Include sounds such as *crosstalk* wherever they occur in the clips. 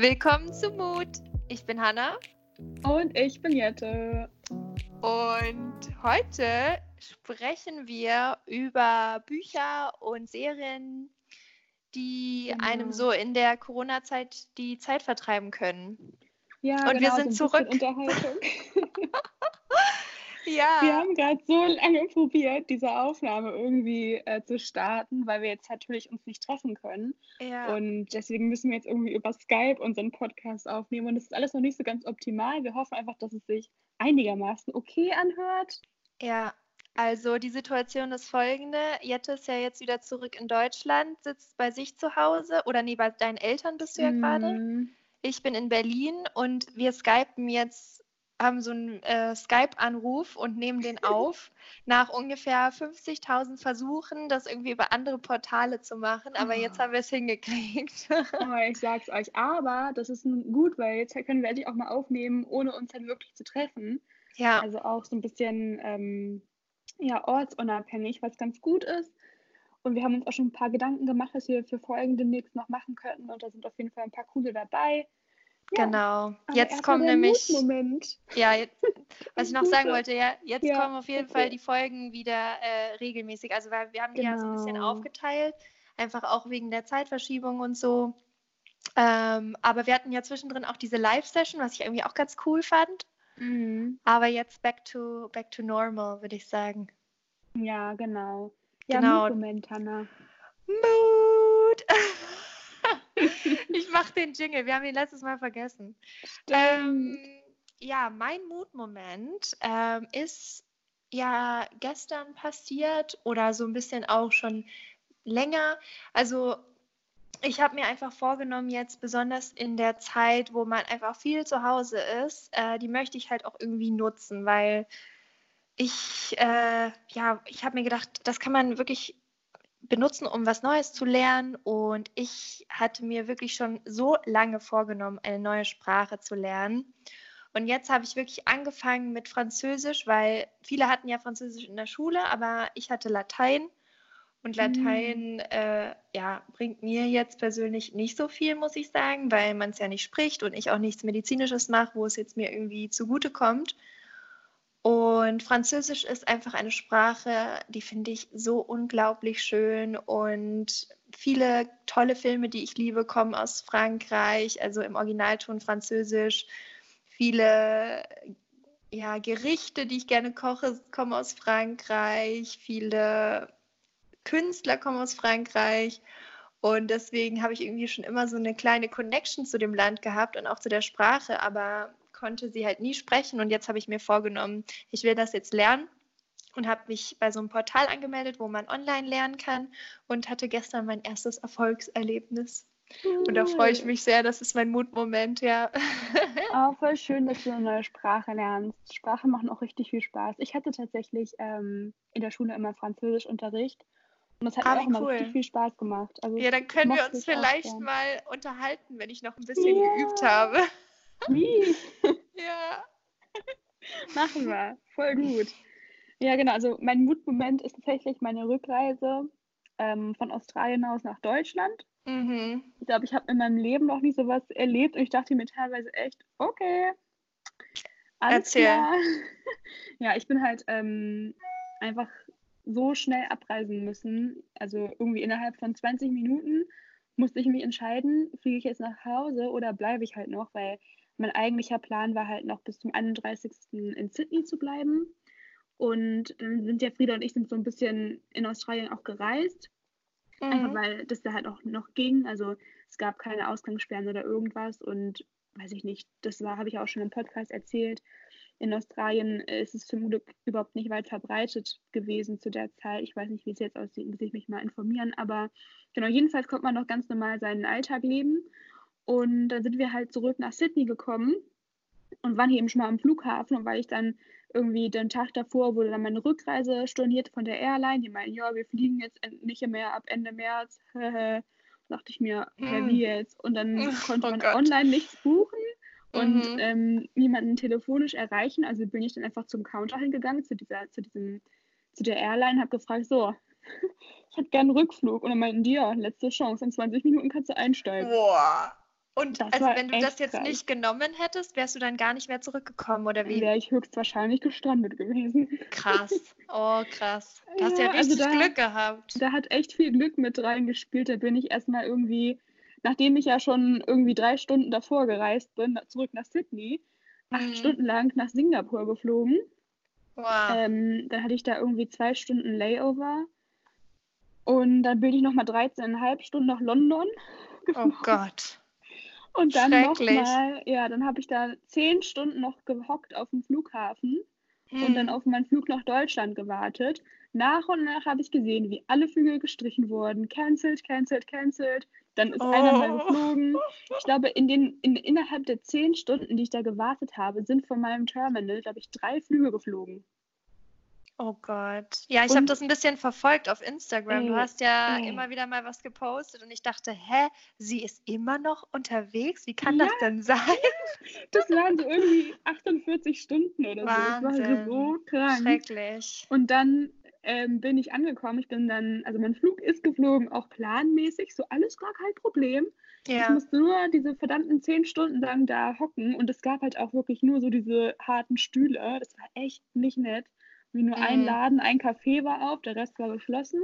Willkommen zu Mut. Ich bin Hanna. Und ich bin Jette. Und heute sprechen wir über Bücher und Serien, die genau. einem so in der Corona-Zeit die Zeit vertreiben können. Ja, und genau, wir sind so zurück. *laughs* *laughs* Ja. Wir haben gerade so lange probiert, diese Aufnahme irgendwie äh, zu starten, weil wir jetzt natürlich uns nicht treffen können. Ja. Und deswegen müssen wir jetzt irgendwie über Skype unseren Podcast aufnehmen. Und es ist alles noch nicht so ganz optimal. Wir hoffen einfach, dass es sich einigermaßen okay anhört. Ja, also die Situation ist folgende. Jette ist ja jetzt wieder zurück in Deutschland, sitzt bei sich zu Hause. Oder nee, bei deinen Eltern bist du ja mm. gerade. Ich bin in Berlin und wir skypen jetzt haben so einen äh, Skype-Anruf und nehmen den *laughs* auf. Nach ungefähr 50.000 Versuchen, das irgendwie über andere Portale zu machen. Aber oh. jetzt haben wir es hingekriegt. oh, ich sag's euch. Aber das ist gut, weil jetzt können wir endlich auch mal aufnehmen, ohne uns halt wirklich zu treffen. Ja. Also auch so ein bisschen ähm, ja, ortsunabhängig, was ganz gut ist. Und wir haben uns auch schon ein paar Gedanken gemacht, was wir für Folgen demnächst noch machen könnten. Und da sind auf jeden Fall ein paar coole dabei. Ja, genau. Jetzt kommen nämlich. Ja, jetzt, was ich *laughs* noch sagen wollte, ja, jetzt ja, kommen auf jeden. Fall die Folgen wieder äh, regelmäßig. Also wir, wir haben die genau. ja so ein bisschen genau. aufgeteilt, einfach auch wegen der Zeitverschiebung und so. Ähm, aber wir hatten ja zwischendrin auch diese Live-Session, was ich irgendwie auch ganz cool fand. Mhm. Aber jetzt back to back to normal, würde ich sagen. Ja, genau. Ja, genau. Moment, Hannah. Mood. *laughs* *laughs* ich mache den Jingle. Wir haben ihn letztes Mal vergessen. Ähm, ja, mein Mutmoment ähm, ist ja gestern passiert oder so ein bisschen auch schon länger. Also ich habe mir einfach vorgenommen, jetzt besonders in der Zeit, wo man einfach viel zu Hause ist, äh, die möchte ich halt auch irgendwie nutzen, weil ich, äh, ja, ich habe mir gedacht, das kann man wirklich benutzen, um was Neues zu lernen. Und ich hatte mir wirklich schon so lange vorgenommen, eine neue Sprache zu lernen. Und jetzt habe ich wirklich angefangen mit Französisch, weil viele hatten ja Französisch in der Schule, aber ich hatte Latein. Und Latein mhm. äh, ja, bringt mir jetzt persönlich nicht so viel, muss ich sagen, weil man es ja nicht spricht und ich auch nichts Medizinisches mache, wo es jetzt mir irgendwie zugute kommt. Und Französisch ist einfach eine Sprache, die finde ich so unglaublich schön und viele tolle Filme, die ich liebe, kommen aus Frankreich, also im Originalton Französisch. Viele ja, Gerichte, die ich gerne koche, kommen aus Frankreich. Viele Künstler kommen aus Frankreich. Und deswegen habe ich irgendwie schon immer so eine kleine Connection zu dem Land gehabt und auch zu der Sprache. Aber konnte sie halt nie sprechen und jetzt habe ich mir vorgenommen, ich will das jetzt lernen und habe mich bei so einem Portal angemeldet, wo man online lernen kann und hatte gestern mein erstes Erfolgserlebnis. Cool. Und da freue ich mich sehr, das ist mein Mutmoment, ja. *laughs* Oh, voll schön, dass du eine neue Sprache lernst. Sprachen machen auch richtig viel Spaß. Ich hatte tatsächlich ähm, in der Schule immer Französischunterricht und das hat ah, mir auch immer cool. richtig viel Spaß gemacht. Also, ja, dann können wir uns vielleicht mal unterhalten, wenn ich noch ein bisschen yeah. geübt habe. Wie? *laughs* ja. Machen wir. Voll gut. Ja, genau. Also mein Mutmoment ist tatsächlich meine Rückreise ähm, von Australien aus nach Deutschland. Mhm. Ich glaube, ich habe in meinem Leben noch nie sowas erlebt und ich dachte mir teilweise echt, okay. Alles Erzähl. Klar. *laughs* ja, ich bin halt ähm, einfach so schnell abreisen müssen. Also irgendwie innerhalb von 20 Minuten musste ich mich entscheiden, fliege ich jetzt nach Hause oder bleibe ich halt noch, weil mein eigentlicher Plan war halt noch bis zum 31. in Sydney zu bleiben. Und dann sind ja Frieda und ich sind so ein bisschen in Australien auch gereist. Mhm. Einfach weil das da halt auch noch ging. Also es gab keine Ausgangssperren oder irgendwas. Und weiß ich nicht, das war, habe ich auch schon im Podcast erzählt. In Australien ist es zum Glück überhaupt nicht weit verbreitet gewesen zu der Zeit. Ich weiß nicht, wie es jetzt aussieht, muss ich mich mal informieren. Aber genau, jedenfalls konnte man noch ganz normal seinen Alltag leben. Und dann sind wir halt zurück nach Sydney gekommen und waren hier eben schon mal am Flughafen. Und weil ich dann irgendwie den Tag davor wurde dann meine Rückreise storniert von der Airline. Die meinen, ja, wir fliegen jetzt nicht mehr ab Ende März. *laughs* dachte ich mir, wie hm. jetzt? Und dann oh konnte man Gott. online nichts buchen und mhm. ähm, niemanden telefonisch erreichen. Also bin ich dann einfach zum Counter hingegangen, zu dieser, zu diesem, zu der Airline, habe gefragt, so, *laughs* ich hätte gerne einen Rückflug. Und dann meinten die, ja, letzte Chance, in 20 Minuten kannst du einsteigen. Boah. Und also wenn du das jetzt krass. nicht genommen hättest, wärst du dann gar nicht mehr zurückgekommen, oder wie? Wäre ich höchstwahrscheinlich gestrandet gewesen. Krass. Oh, krass. Du hast ja, ja also richtig also da, Glück gehabt. Da hat echt viel Glück mit reingespielt. Da bin ich erstmal irgendwie, nachdem ich ja schon irgendwie drei Stunden davor gereist bin, zurück nach Sydney, acht mhm. Stunden lang nach Singapur geflogen. Wow. Ähm, dann hatte ich da irgendwie zwei Stunden Layover. Und dann bin ich nochmal 13,5 Stunden nach London. Geflogen. Oh Gott. Und dann nochmal, ja, dann habe ich da zehn Stunden noch gehockt auf dem Flughafen hm. und dann auf meinen Flug nach Deutschland gewartet. Nach und nach habe ich gesehen, wie alle Flüge gestrichen wurden. Cancelled, cancelled, cancelled. Dann ist oh. einer mal geflogen. Ich glaube, in den, in, innerhalb der zehn Stunden, die ich da gewartet habe, sind von meinem Terminal, glaube ich, drei Flüge geflogen. Oh Gott. Ja, ich habe das ein bisschen verfolgt auf Instagram. Du hast ja ey. immer wieder mal was gepostet und ich dachte, hä, sie ist immer noch unterwegs? Wie kann ja. das denn sein? Das waren so irgendwie 48 Stunden oder Wahnsinn. so. Das war so krank. Schrecklich. Und dann ähm, bin ich angekommen. Ich bin dann, also mein Flug ist geflogen, auch planmäßig, so alles gar kein Problem. Ja. Ich musste nur diese verdammten zehn Stunden lang da hocken und es gab halt auch wirklich nur so diese harten Stühle. Das war echt nicht nett. Wie nur mhm. ein Laden, ein Café war auf, der Rest war geschlossen.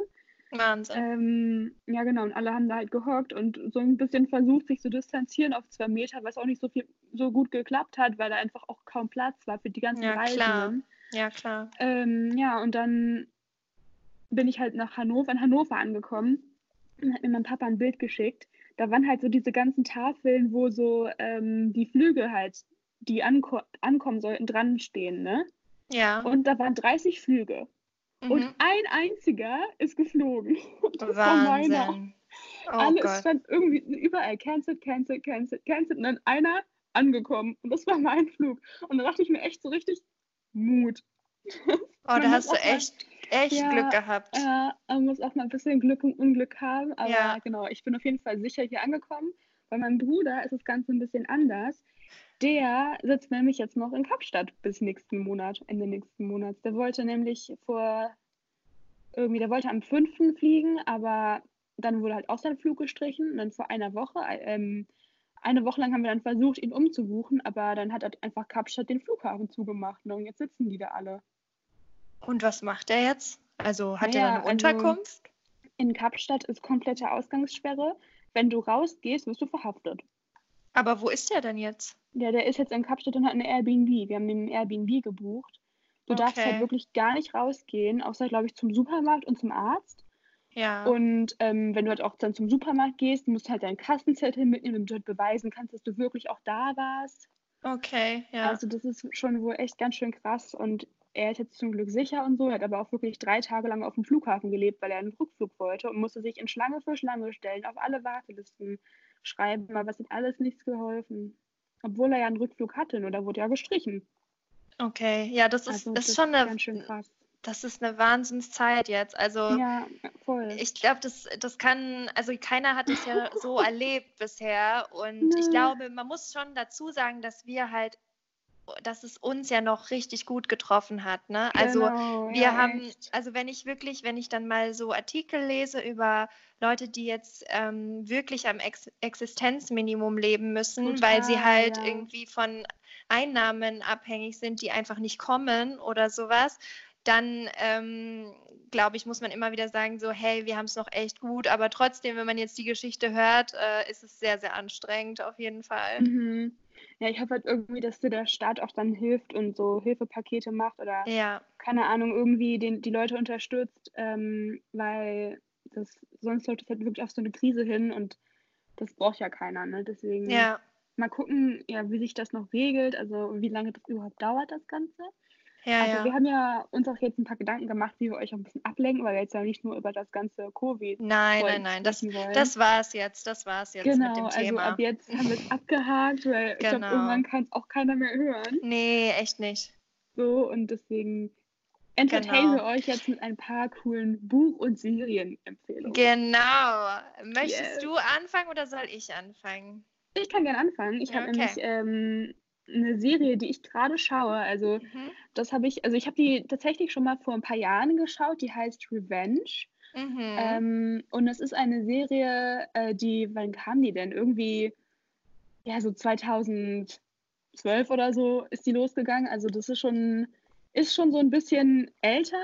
Wahnsinn. Ähm, ja, genau, und alle haben da halt gehockt und so ein bisschen versucht, sich zu distanzieren auf zwei Meter, was auch nicht so viel so gut geklappt hat, weil da einfach auch kaum Platz war für die ganzen ja, Reisenden. Klar. Ja, klar. Ähm, ja, und dann bin ich halt nach Hannover, in Hannover angekommen und hat mir mein Papa ein Bild geschickt. Da waren halt so diese ganzen Tafeln, wo so ähm, die Flüge halt, die anko ankommen sollten, dran stehen, ne? Ja. Und da waren 30 Flüge. Mhm. Und ein einziger ist geflogen. *laughs* Das Wahnsinn. war meiner. Oh Alles Gott. stand irgendwie überall cancelled, cancelled, cancelled, cancelled. Und dann einer angekommen. Und das war mein Flug. Und da dachte ich mir echt so richtig Mut. Oh, da hast du echt, echt ja, Glück gehabt. Ja, man muss auch mal ein bisschen Glück und Unglück haben. Aber ja. genau, ich bin auf jeden Fall sicher hier angekommen. Bei meinem Bruder ist das Ganze ein bisschen anders. Der sitzt nämlich jetzt noch in Kapstadt bis nächsten Monat, Ende nächsten Monats. Der wollte nämlich vor irgendwie, der wollte am 5. fliegen, aber dann wurde halt auch sein Flug gestrichen. Und dann vor einer Woche, ähm, eine Woche lang haben wir dann versucht, ihn umzubuchen, aber dann hat halt einfach Kapstadt den Flughafen zugemacht. Ne? Und jetzt sitzen die da alle. Und was macht er jetzt? Also hat naja, er eine also Unterkunft? Also in Kapstadt ist komplette Ausgangssperre. Wenn du rausgehst, wirst du verhaftet. Aber wo ist der denn jetzt? Ja, der ist jetzt in Kapstadt und hat eine Airbnb. Wir haben den Airbnb gebucht. Du okay. darfst halt wirklich gar nicht rausgehen, außer, glaube ich, zum Supermarkt und zum Arzt. Ja. Und ähm, wenn du halt auch dann zum Supermarkt gehst, musst du halt deinen Kassenzettel mitnehmen, damit du halt beweisen kannst, dass du wirklich auch da warst. Okay, ja. Also das ist schon wohl echt ganz schön krass. Und er ist jetzt zum Glück sicher und so, er hat aber auch wirklich drei Tage lang auf dem Flughafen gelebt, weil er einen Rückflug wollte und musste sich in Schlange für Schlange stellen, auf alle Wartelisten schreiben, aber es hat alles nichts geholfen. Obwohl er ja einen Rückflug hatte, nur da wurde ja gestrichen. Okay, ja, das ist, also, ist das schon ist eine. schön krass. Das ist eine Wahnsinnszeit jetzt. Also ja, voll. ich glaube, das, das kann, also keiner hat es ja so *laughs* erlebt bisher. Und nee. ich glaube, man muss schon dazu sagen, dass wir halt dass es uns ja noch richtig gut getroffen hat. Ne? Also genau, wir ja, haben, echt. also wenn ich wirklich, wenn ich dann mal so Artikel lese über Leute, die jetzt ähm, wirklich am Ex Existenzminimum leben müssen, Total, weil sie halt ja. irgendwie von Einnahmen abhängig sind, die einfach nicht kommen oder sowas, dann ähm, glaube ich, muss man immer wieder sagen, so, hey, wir haben es noch echt gut, aber trotzdem, wenn man jetzt die Geschichte hört, äh, ist es sehr, sehr anstrengend auf jeden Fall. Mhm. Ja, ich hoffe halt irgendwie, dass dir der Staat auch dann hilft und so Hilfepakete macht oder ja. keine Ahnung, irgendwie den, die Leute unterstützt, ähm, weil das sonst läuft es halt wirklich auf so eine Krise hin und das braucht ja keiner, ne? Deswegen ja. mal gucken, ja, wie sich das noch regelt, also wie lange das überhaupt dauert, das Ganze. Ja, also ja. wir haben ja uns auch jetzt ein paar Gedanken gemacht, wie wir euch auch ein bisschen ablenken, weil wir jetzt ja nicht nur über das ganze Covid Nein, nein, nein, das, das war es jetzt, das war es jetzt genau, mit dem also Thema. Also ab jetzt haben wir es abgehakt, weil genau. ich glaube, irgendwann kann es auch keiner mehr hören. Nee, echt nicht. So, und deswegen entertainen genau. wir euch jetzt mit ein paar coolen Buch- und Serienempfehlungen. Genau. Möchtest yes. du anfangen oder soll ich anfangen? Ich kann gerne anfangen. Ich habe nämlich ähm, eine Serie, die ich gerade schaue. Also mhm. das habe ich, also ich habe die tatsächlich schon mal vor ein paar Jahren geschaut. Die heißt Revenge. Mhm. Ähm, und es ist eine Serie, äh, die, wann kam die denn? Irgendwie ja, so 2012 oder so ist die losgegangen. Also das ist schon, ist schon so ein bisschen älter.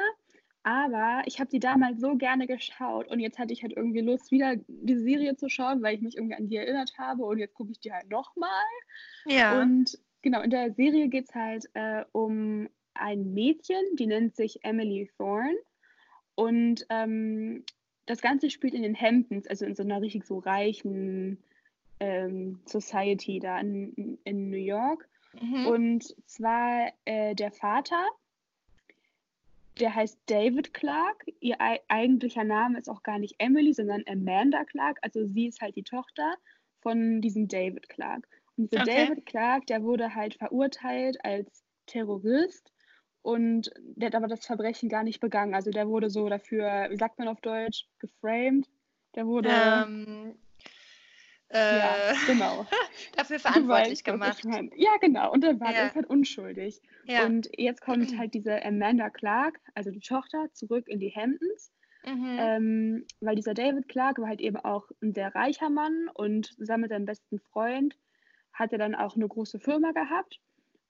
Aber ich habe die damals so gerne geschaut und jetzt hatte ich halt irgendwie Lust, wieder diese Serie zu schauen, weil ich mich irgendwie an die erinnert habe und jetzt gucke ich die halt nochmal. Ja. Und genau, in der Serie geht es halt äh, um ein Mädchen, die nennt sich Emily Thorne. Und ähm, das Ganze spielt in den Hamptons, also in so einer richtig so reichen ähm, Society da in, in New York. Mhm. Und zwar äh, der Vater, der heißt David Clark. Ihr ei- eigentlicher Name ist auch gar nicht Emily, sondern Amanda Clark. Also sie ist halt die Tochter von diesem David Clark. Und dieser Okay. David Clark, der wurde halt verurteilt als Terrorist und der hat aber das Verbrechen gar nicht begangen. Also der wurde so dafür, wie sagt man auf Deutsch, geframed. Der wurde, Ähm, äh, ja, genau. *laughs* dafür verantwortlich weißt, gemacht. Ja, genau. Und der war Ja. halt unschuldig. Ja. Und jetzt kommt halt diese Amanda Clark, also die Tochter, zurück in die Hamptons. mhm. Ähm, weil dieser David Clark war halt eben auch ein sehr reicher Mann und zusammen mit seinem besten Freund hat er dann auch eine große Firma gehabt.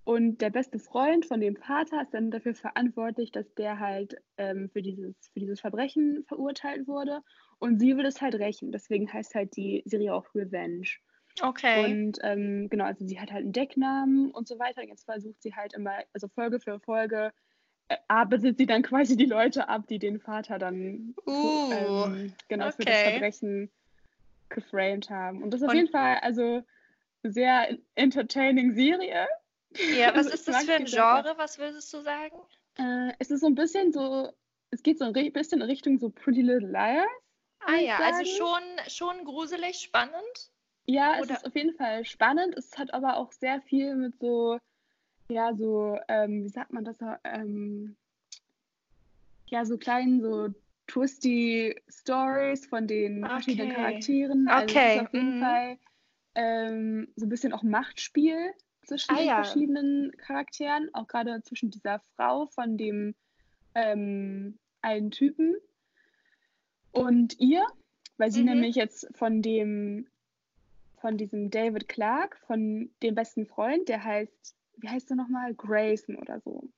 Und der beste Freund von dem Vater ist dann dafür verantwortlich, dass der halt ähm, für, dieses, für dieses Verbrechen verurteilt wurde. Und sie will es halt rächen. Deswegen heißt halt die Serie auch Revenge. okay. Und ähm, genau, also sie hat halt einen Decknamen und so weiter. Und jetzt versucht sie halt immer, also Folge für Folge, äh, arbeitet sie dann *laughs* quasi die Leute ab, die den Vater dann Uh, ähm, genau für das okay. Verbrechen geframed haben. Und das ist auf jeden Fall also sehr entertaining Serie. ja, was *laughs* also ist das für ein. Genre? Was würdest du sagen? Äh, es ist so ein bisschen so, es geht so ein bisschen in Richtung so Pretty Little Liars. Ah ja, also schon, schon gruselig, spannend. Ja, es Oder- ist auf jeden Fall spannend. Es hat aber auch sehr viel mit so, ja, so, ähm, wie sagt man das, ähm, ja, so kleinen, so twisty Stories von den verschiedenen Okay. Charakteren. Also es Okay, ist auf jeden mhm. Fall ähm, so ein bisschen auch Machtspiel zwischen Ah, den ja. verschiedenen Charakteren, auch gerade zwischen dieser Frau von dem ähm, einen Typen und ihr, weil sie Mhm. nämlich jetzt von dem von diesem David Clark, von dem besten Freund, der heißt, wie heißt er nochmal? Grayson oder so.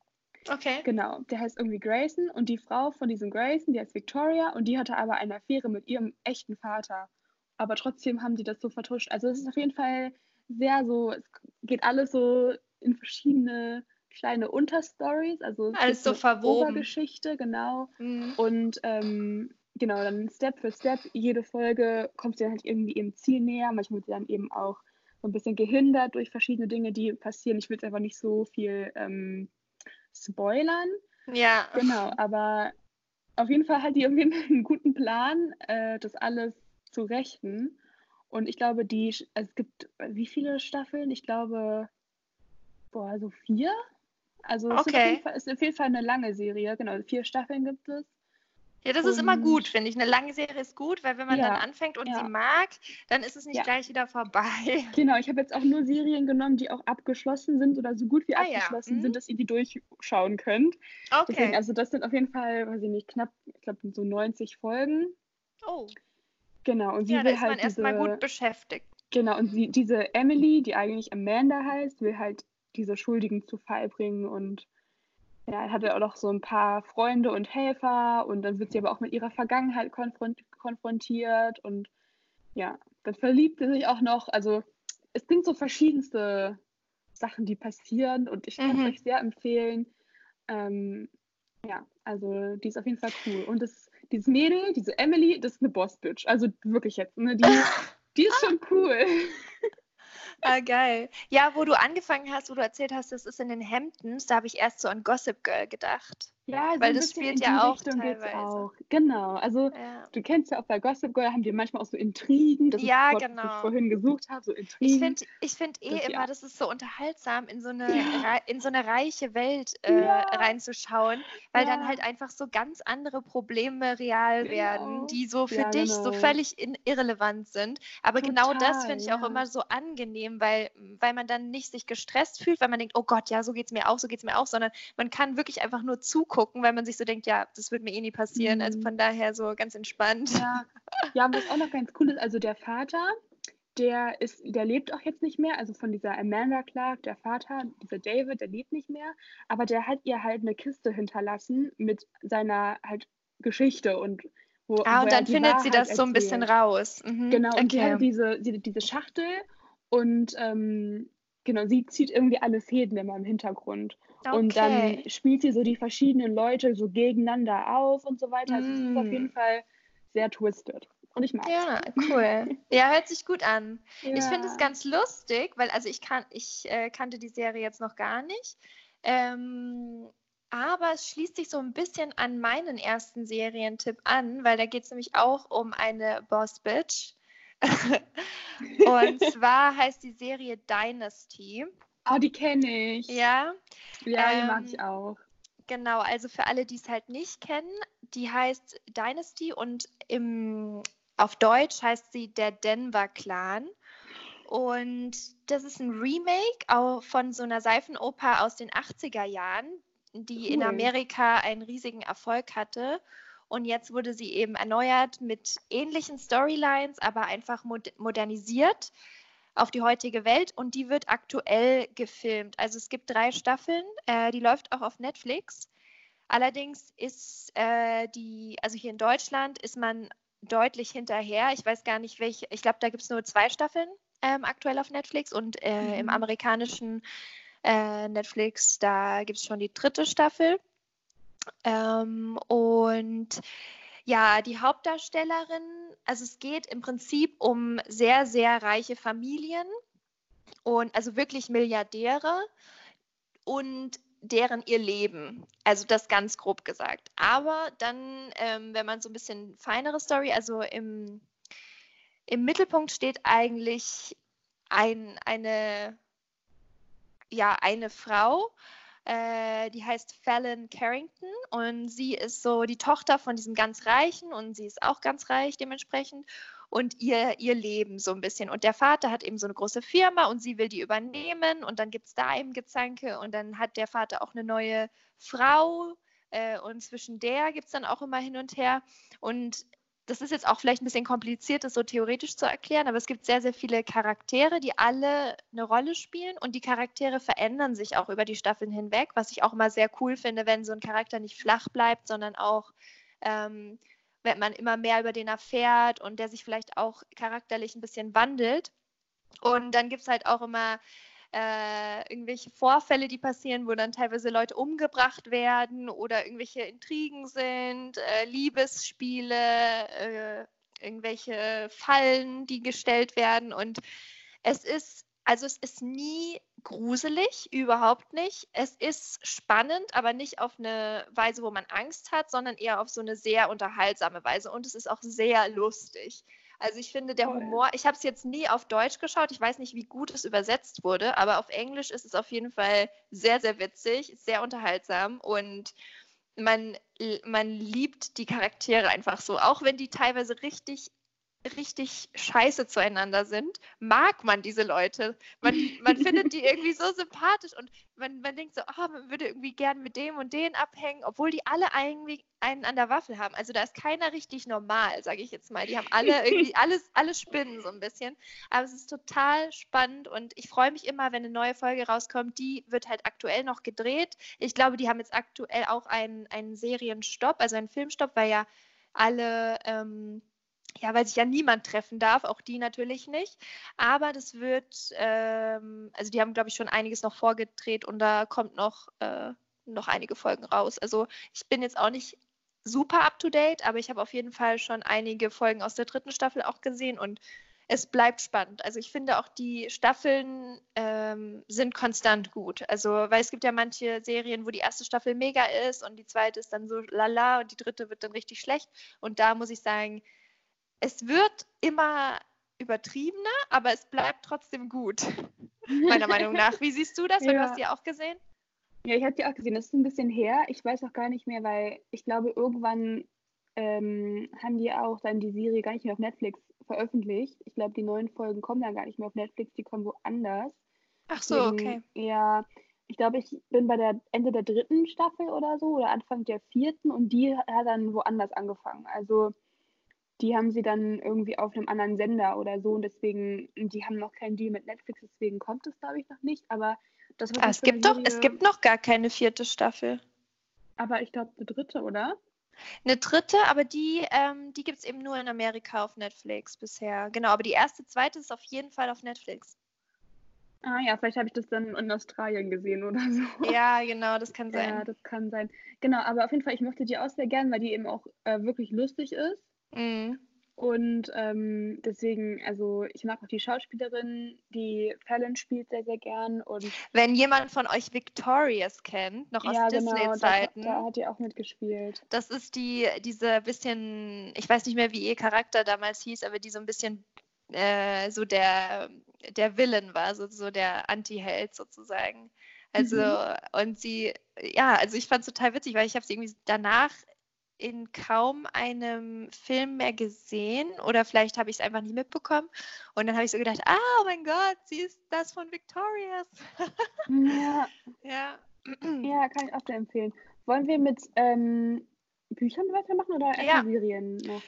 Okay. Genau, der heißt irgendwie Grayson und die Frau von diesem Grayson, die heißt Victoria und die hatte aber eine Affäre mit ihrem echten Vater. Aber trotzdem haben die das so vertuscht. Also es ist auf jeden Fall sehr so, es geht alles so in verschiedene kleine Unterstories, also es Alles so verwoben. Obergeschichte, genau. Mhm. Und ähm, genau, dann Step für Step, jede Folge kommt sie dann halt irgendwie ihrem Ziel näher. Manchmal wird sie dann eben auch so ein bisschen gehindert durch verschiedene Dinge, die passieren. Ich will jetzt einfach nicht so viel ähm, spoilern. Ja. Genau, aber auf jeden Fall hat die irgendwie *laughs* einen guten Plan, äh, das alles zu rächen. Und ich glaube, die, also es gibt wie viele Staffeln? Ich glaube, boah, so vier. Also es ist, auf Okay. jeden Fall, ist auf jeden Fall eine lange Serie. Genau, vier Staffeln gibt es. Ja, das ist immer Und- gut, finde ich. Eine lange Serie ist gut, weil wenn man Ja, dann anfängt und ja. sie mag, dann ist es nicht Ja. gleich wieder vorbei. *laughs* Genau, ich habe jetzt auch nur Serien genommen, die auch abgeschlossen sind oder so gut wie Ah abgeschlossen mhm. sind, dass ihr die durchschauen könnt. Deswegen, Okay. also das sind auf jeden Fall, weiß ich nicht, knapp, ich glaube so 90 Folgen. Oh, Genau, und sie ja, da will ist man halt erstmal diese, gut beschäftigt. genau, und sie, diese Emily, die eigentlich Amanda heißt, will halt diese Schuldigen zu Fall bringen und ja, hat ja auch noch so ein paar Freunde und Helfer und dann wird sie aber auch mit ihrer Vergangenheit konfront konfrontiert und ja, dann verliebt sie sich auch noch. Also es sind so verschiedenste Sachen, die passieren und ich kann es Mhm. euch sehr empfehlen. Ähm, ja, also die ist auf jeden Fall cool. Und das, dieses Mädel, diese Emily, das ist eine Boss-Bitch. Also wirklich jetzt, ne? Die, *laughs* die ist schon cool. Ah, geil. Ja, wo du angefangen hast, wo du erzählt hast, das ist in den Hamptons, da habe ich erst so an Gossip Girl gedacht. Ja, so Weil das spielt ja auch Richtung teilweise. auch. Genau, also Ja. du kennst ja auch bei Gossip Girl, haben die manchmal auch so Intrigen. Das Ja, ist was genau. ich vorhin gesucht habe, so Ich Intrigen. finde ich find eh Das- immer, das ist so unterhaltsam, in so *laughs* eine, Ja. in so eine reiche Welt äh, reinzuschauen, weil dann halt einfach so ganz andere Probleme real Genau. werden, die so für dich so genau. völlig in, irrelevant sind. Aber genau das Total, finde ich auch immer so angenehm, weil, weil man dann nicht sich gestresst fühlt, weil man denkt, oh Gott, ja, so geht es mir auch, so geht es mir auch, sondern man kann wirklich einfach nur zugucken, weil man sich so denkt, ja, das wird mir eh nie passieren. Also Mhm. von daher so ganz entspannt. Ja, ja, und was auch noch ganz cool ist, also der Vater, der ist, der lebt auch jetzt nicht mehr, also von dieser Amanda Clark, der Vater, dieser David, der lebt nicht mehr, aber der hat ihr halt eine Kiste hinterlassen mit seiner halt Geschichte und wo, ah, und dann findet Wahrheit sie das so ein bisschen raus. Mhm. Genau, okay. und die hat diese, diese, diese Schachtel und ähm, genau, sie zieht irgendwie alle Fäden immer im Hintergrund. Okay. Und dann spielt sie so die verschiedenen Leute so gegeneinander auf und so weiter. Also mm. es ist auf jeden Fall sehr twisted. Und ich mag es. Ja, cool. *laughs* Ja, hört sich gut an. Ja. Ich finde es ganz lustig, weil also ich kann, ich äh, kannte die Serie jetzt noch gar nicht. Ähm, aber es schließt sich so ein bisschen an meinen ersten Serientipp an, weil da geht es nämlich auch um eine Boss Bitch. *laughs* und zwar heißt die Serie Dynasty. Oh, die kenne ich. Ja. Ja, die ähm, mag ich auch. Genau, also für alle, die es halt nicht kennen, die heißt Dynasty und im, auf Deutsch heißt sie der Denver Clan. Und das ist ein Remake auch von so einer Seifenoper aus den 80er Jahren, die cool. in Amerika einen riesigen Erfolg hatte. Und jetzt wurde sie eben erneuert mit ähnlichen Storylines, aber einfach modernisiert auf die heutige Welt. Und die wird aktuell gefilmt. Also es gibt drei Staffeln. Äh, die läuft auch auf Netflix. Allerdings ist äh, die, also hier in Deutschland ist man deutlich hinterher. Ich weiß gar nicht, welche, ich glaube, da gibt es nur zwei Staffeln ähm, aktuell auf Netflix und äh, mhm. im amerikanischen äh, Netflix, da gibt es schon die dritte Staffel. Ähm, und ja, die Hauptdarstellerin, also es geht im Prinzip um sehr, sehr reiche Familien und also wirklich Milliardäre und deren ihr Leben. Also das ganz grob gesagt. Aber dann, ähm, wenn man so ein bisschen feinere Story, also im, im Mittelpunkt steht eigentlich ein, eine ja eine Frau, äh, die heißt Fallon Carrington und sie ist so die Tochter von diesem ganz Reichen und sie ist auch ganz reich dementsprechend und ihr, ihr Leben so ein bisschen. Und der Vater hat eben so eine große Firma und sie will die übernehmen und dann gibt es da eben Gezanke und dann hat der Vater auch eine neue Frau äh, und zwischen der gibt es dann auch immer hin und her und das ist jetzt auch vielleicht ein bisschen kompliziert, das so theoretisch zu erklären, aber es gibt sehr, sehr viele Charaktere, die alle eine Rolle spielen und die Charaktere verändern sich auch über die Staffeln hinweg, was ich auch immer sehr cool finde, wenn so ein Charakter nicht flach bleibt, sondern auch, ähm, wenn man immer mehr über den erfährt und der sich vielleicht auch charakterlich ein bisschen wandelt. Und dann gibt es halt auch immer äh, irgendwelche Vorfälle, die passieren, wo dann teilweise Leute umgebracht werden oder irgendwelche Intrigen sind, äh, Liebesspiele, äh, irgendwelche Fallen, die gestellt werden. Und es ist, also es ist nie gruselig, überhaupt nicht. Es ist spannend, aber nicht auf eine Weise, wo man Angst hat, sondern eher auf so eine sehr unterhaltsame Weise. Und es ist auch sehr lustig. Also ich finde, der Humor, ich habe es jetzt nie auf Deutsch geschaut, ich weiß nicht, wie gut es übersetzt wurde, aber auf Englisch ist es auf jeden Fall sehr, sehr witzig, sehr unterhaltsam und man, man liebt die Charaktere einfach so, auch wenn die teilweise richtig richtig scheiße zueinander sind, mag man diese Leute. Man, man *laughs* findet die irgendwie so sympathisch und man, man denkt so, oh, man würde irgendwie gern mit dem und den abhängen, obwohl die alle irgendwie einen an der Waffel haben. Also da ist keiner richtig normal, sage ich jetzt mal. Die haben alle irgendwie *laughs* alles, alles Spinnen so ein bisschen. Aber es ist total spannend und ich freue mich immer, wenn eine neue Folge rauskommt. Die wird halt aktuell noch gedreht. Ich glaube, die haben jetzt aktuell auch einen, einen Serienstopp, also einen Filmstopp, weil ja alle ähm, ja, weil sich ja niemand treffen darf, auch die natürlich nicht. Aber das wird, ähm, also die haben, glaube ich, schon einiges noch vorgedreht und da kommt noch, äh, noch einige Folgen raus. Also ich bin jetzt auch nicht super up to date, aber ich habe auf jeden Fall schon einige Folgen aus der dritten Staffel auch gesehen und es bleibt spannend. Also ich finde auch die Staffeln ähm, sind konstant gut. Also weil es gibt ja manche Serien, wo die erste Staffel mega ist und die zweite ist dann so lala und die dritte wird dann richtig schlecht. Und da muss ich sagen, es wird immer übertriebener, aber es bleibt trotzdem gut, *laughs* meiner Meinung nach. Wie siehst du das? Ja. Du hast die auch gesehen? Ja, ich habe die auch gesehen. Das ist ein bisschen her. Ich weiß auch gar nicht mehr, weil ich glaube, irgendwann ähm, haben die auch dann die Serie gar nicht mehr auf Netflix veröffentlicht. Ich glaube, die neuen Folgen kommen dann gar nicht mehr auf Netflix, die kommen woanders. Ach so, Deswegen, okay. Ja, ich glaube, ich bin bei der Ende der dritten Staffel oder so oder Anfang der vierten und die hat dann woanders angefangen. Also die haben sie dann irgendwie auf einem anderen Sender oder so und deswegen, die haben noch keinen Deal mit Netflix, deswegen kommt es, glaube ich, noch nicht. Aber das ah, es gibt doch, es gibt noch gar keine vierte Staffel. Aber ich glaube, eine dritte, oder? Eine dritte, aber die, ähm, die gibt es eben nur in Amerika auf Netflix bisher. Genau, aber die erste, zweite ist auf jeden Fall auf Netflix. Ah ja, vielleicht habe ich das dann in Australien gesehen oder so. Ja, genau, das kann *laughs* sein. Ja, das kann sein. Genau, aber auf jeden Fall, ich mochte die auch sehr gern, weil die eben auch äh, wirklich lustig ist. Mhm. Und ähm, deswegen, also ich mag auch die Schauspielerin, die Fallon spielt sehr, sehr gern. Und Wenn jemand von euch Victorious kennt, noch aus ja, genau, Disney-Zeiten. Da, da, hat die auch mitgespielt. Das ist die, diese bisschen, ich weiß nicht mehr, wie ihr Charakter damals hieß, aber die so ein bisschen äh, so der, der Villain war, so, so der Anti-Held sozusagen. Also, mhm. und sie, ja, also ich fand es total witzig, weil ich habe sie irgendwie danach in kaum einem Film mehr gesehen oder vielleicht habe ich es einfach nicht mitbekommen. Und dann habe ich so gedacht, ah, oh mein Gott, sie ist das von Victorious. ja. *laughs* ja. Ja, kann ich auch sehr empfehlen. Wollen wir mit ähm, Büchern weitermachen oder ja. Serien noch?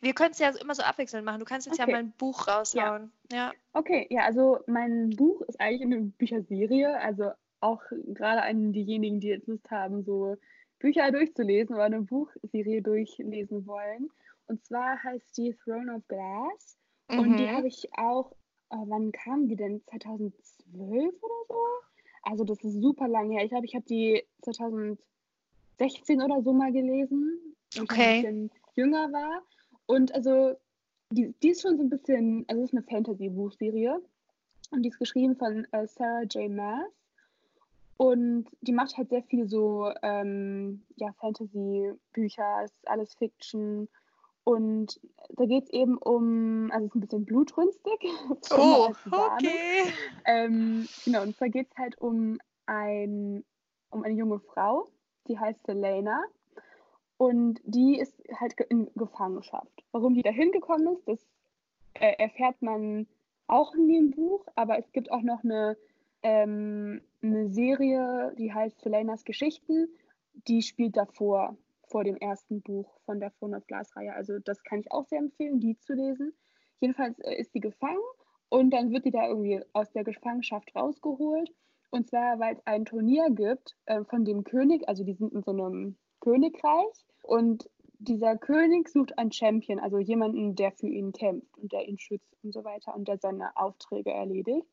Wir können es ja immer so abwechselnd machen. Du kannst jetzt okay. ja mal ein Buch raushauen. Ja. ja. Okay, ja, also mein Buch ist eigentlich eine Bücherserie. Also auch gerade an diejenigen, die jetzt Lust haben, so Bücher durchzulesen oder eine Buchserie durchlesen wollen. Und zwar heißt die Throne of Glass. Mhm. Und die mhm. habe ich auch, äh, wann kam die denn? 2012 oder so? Also das ist super lange her. Ich glaube, ich habe die 2016 oder so mal gelesen. Okay. Ich ein bisschen jünger war. Und also die, die ist schon so ein bisschen, also es ist eine Fantasy-Buchserie. Und die ist geschrieben von äh, Sarah J. Maas. Und die macht halt sehr viel so ähm, ja, Fantasy-Bücher, ist alles Fiction. Und da geht es eben um, also es ist ein bisschen blutrünstig. *laughs* Oh, okay. Ähm, genau, und zwar geht es halt um, ein, um eine junge Frau, die heißt Selena. Und die ist halt in Gefangenschaft. Warum die da hingekommen ist, das äh, erfährt man auch in dem Buch, aber es gibt auch noch eine ähm, eine Serie, die heißt Selenas Geschichten. Die spielt davor, vor dem ersten Buch von der Throne of Glass-Reihe. Also das kann ich auch sehr empfehlen, die zu lesen. Jedenfalls äh, ist sie gefangen und dann wird sie da irgendwie aus der Gefangenschaft rausgeholt. Und zwar, weil es ein Turnier gibt äh, von dem König, also die sind in so einem Königreich und dieser König sucht einen Champion, also jemanden, der für ihn kämpft und der ihn schützt und so weiter und der seine Aufträge erledigt.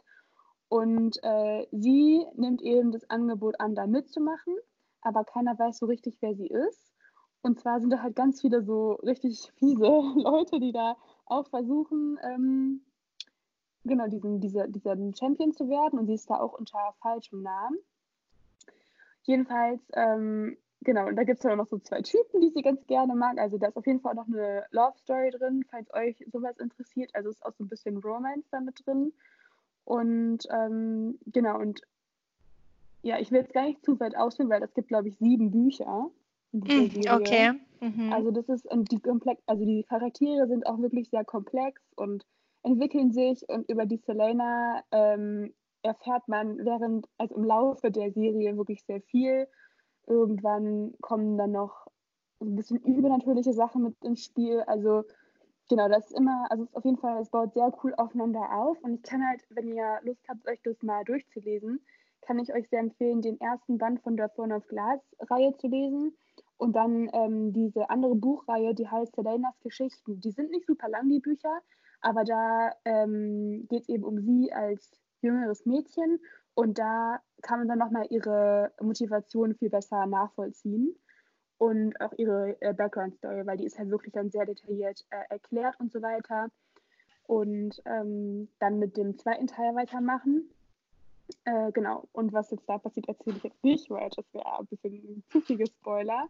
Und äh, sie nimmt eben das Angebot an, da mitzumachen, aber keiner weiß so richtig, wer sie ist. Und zwar sind da halt ganz viele so richtig *laughs* fiese Leute, die da auch versuchen, ähm, genau, diesen, diese, diesen Champion zu werden. Und sie ist da auch unter falschem Namen. Jedenfalls, ähm, genau, und da gibt es dann auch noch so zwei Typen, die sie ganz gerne mag. Also da ist auf jeden Fall noch eine Love Story drin, falls euch sowas interessiert. Also ist auch so ein bisschen Romance damit drin. Und ähm, genau, und ja, ich will jetzt gar nicht zu weit ausführen, weil es gibt, glaube ich, sieben Bücher. Mm, okay. Mhm. Also das ist, und die komplex, also die Charaktere sind auch wirklich sehr komplex und entwickeln sich und über die Selena ähm, erfährt man während, also im Laufe der Serie wirklich sehr viel. Irgendwann kommen dann noch ein bisschen übernatürliche Sachen mit ins Spiel. Also genau, das ist immer, also ist auf jeden Fall, es baut sehr cool aufeinander auf. Und ich kann halt, wenn ihr Lust habt, euch das mal durchzulesen, kann ich euch sehr empfehlen, den ersten Band von der Throne of Glass-Reihe zu lesen. Und dann ähm, diese andere Buchreihe, die heißt Selenas Geschichten. Die sind nicht super lang, die Bücher, aber da ähm, geht es eben um sie als jüngeres Mädchen. Und da kann man dann nochmal ihre Motivation viel besser nachvollziehen und auch ihre äh, Background-Story, weil die ist halt wirklich dann sehr detailliert äh, erklärt und so weiter. Und ähm, dann mit dem zweiten Teil weitermachen. Äh, genau, und was jetzt da passiert, erzähle ich jetzt nicht, weil das wäre ein bisschen zu viele Spoiler.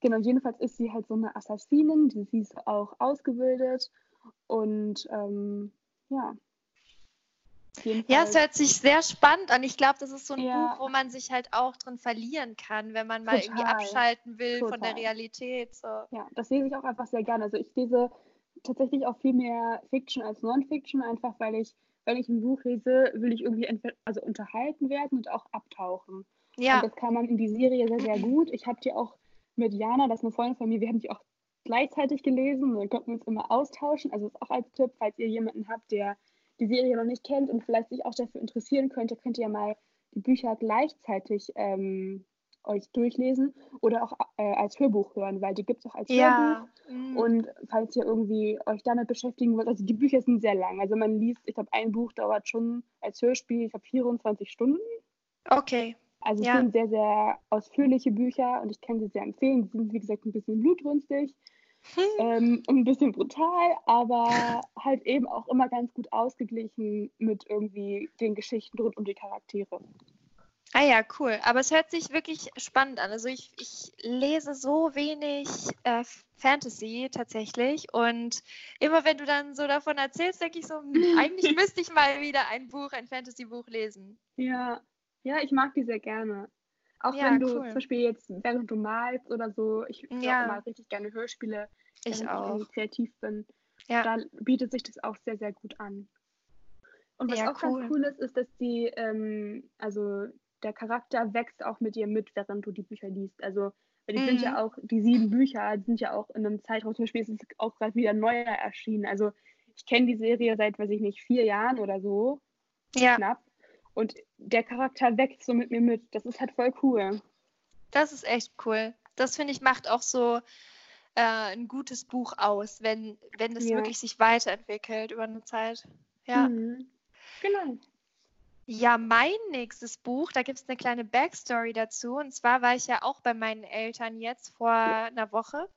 Genau, jedenfalls ist sie halt so eine Assassinin, die sie ist auch ausgebildet. Und ähm, ja, ja, es hört sich sehr spannend an. Ich glaube, das ist so ein ja. Buch, wo man sich halt auch drin verlieren kann, wenn man mal Total. irgendwie abschalten will Total. von der Realität. So. Ja, das lese ich auch einfach sehr gerne. Also ich lese tatsächlich auch viel mehr Fiction als Non-Fiction, einfach weil ich, wenn ich ein Buch lese, will ich irgendwie entweder, also unterhalten werden und auch abtauchen. Ja. Und das kann man in die Serie sehr, sehr gut. Ich habe die auch mit Jana, das ist eine Freundin von mir, wir haben die auch gleichzeitig gelesen. Dann konnten wir uns immer austauschen. Also ist auch als Tipp, falls ihr jemanden habt, der die Serie noch nicht kennt und vielleicht sich auch dafür interessieren könnte, könnt ihr mal die Bücher gleichzeitig ähm, euch durchlesen oder auch äh, als Hörbuch hören, weil die gibt es auch als ja. Hörbuch. Mhm. Und falls ihr irgendwie euch damit beschäftigen wollt, also die Bücher sind sehr lang. Also man liest, ich glaube, ein Buch dauert schon als Hörspiel, ich glaube, 24 Stunden. Okay. Also es ja. sind sehr, sehr ausführliche Bücher und ich kann sie sehr empfehlen. Sie sind, wie gesagt, ein bisschen blutrünstig. Ähm, und ein bisschen brutal, aber *laughs* halt eben auch immer ganz gut ausgeglichen mit irgendwie den Geschichten rund um die Charaktere. Ah ja, cool. Aber es hört sich wirklich spannend an. Also ich, ich lese so wenig äh, Fantasy tatsächlich. Und immer wenn du dann so davon erzählst, denke ich so, hm, eigentlich *laughs* müsste ich mal wieder ein Buch, ein Fantasy-Buch lesen. Ja, ja, ich mag die sehr gerne. Auch ja, wenn du cool. zum Beispiel jetzt, während du malst oder so, ich ja. mal richtig gerne Hörspiele, ich auch. ich kreativ bin. Ja. Da bietet sich das auch sehr, sehr gut an. Und was ja, auch cool. ganz cool ist, ist, dass die, ähm, also der Charakter wächst auch mit dir mit, während du die Bücher liest. Also, die mhm. sind ja mhm. auch, die sieben Bücher, die sind ja auch in einem Zeitraum, zum Beispiel ist es auch gerade wieder neuer erschienen. Also, ich kenne die Serie seit, weiß ich nicht, vier Jahren oder so. Ja. Knapp. Und der Charakter wächst so mit mir mit. Das ist halt voll cool. Das ist echt cool. Das finde ich macht auch so äh, ein gutes Buch aus, wenn, wenn es ja. wirklich sich weiterentwickelt über eine Zeit. Ja. Mhm. Genau. Ja, mein nächstes Buch, da gibt es eine kleine Backstory dazu. Und zwar war ich ja auch bei meinen Eltern jetzt vor einer Woche.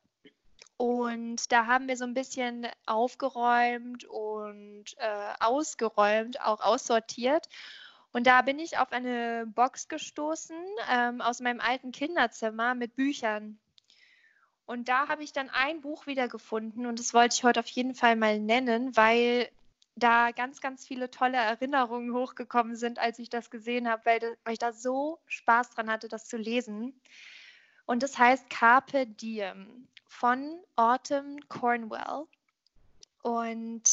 Und da haben wir so ein bisschen aufgeräumt und äh, ausgeräumt, auch aussortiert. Und da bin ich auf eine Box gestoßen ähm, aus meinem alten Kinderzimmer mit Büchern. Und da habe ich dann ein Buch wiedergefunden und das wollte ich heute auf jeden Fall mal nennen, weil da ganz, ganz viele tolle Erinnerungen hochgekommen sind, als ich das gesehen habe, weil, weil ich da so Spaß dran hatte, das zu lesen. Und das heißt Carpe Diem von Autumn Cornwell. Und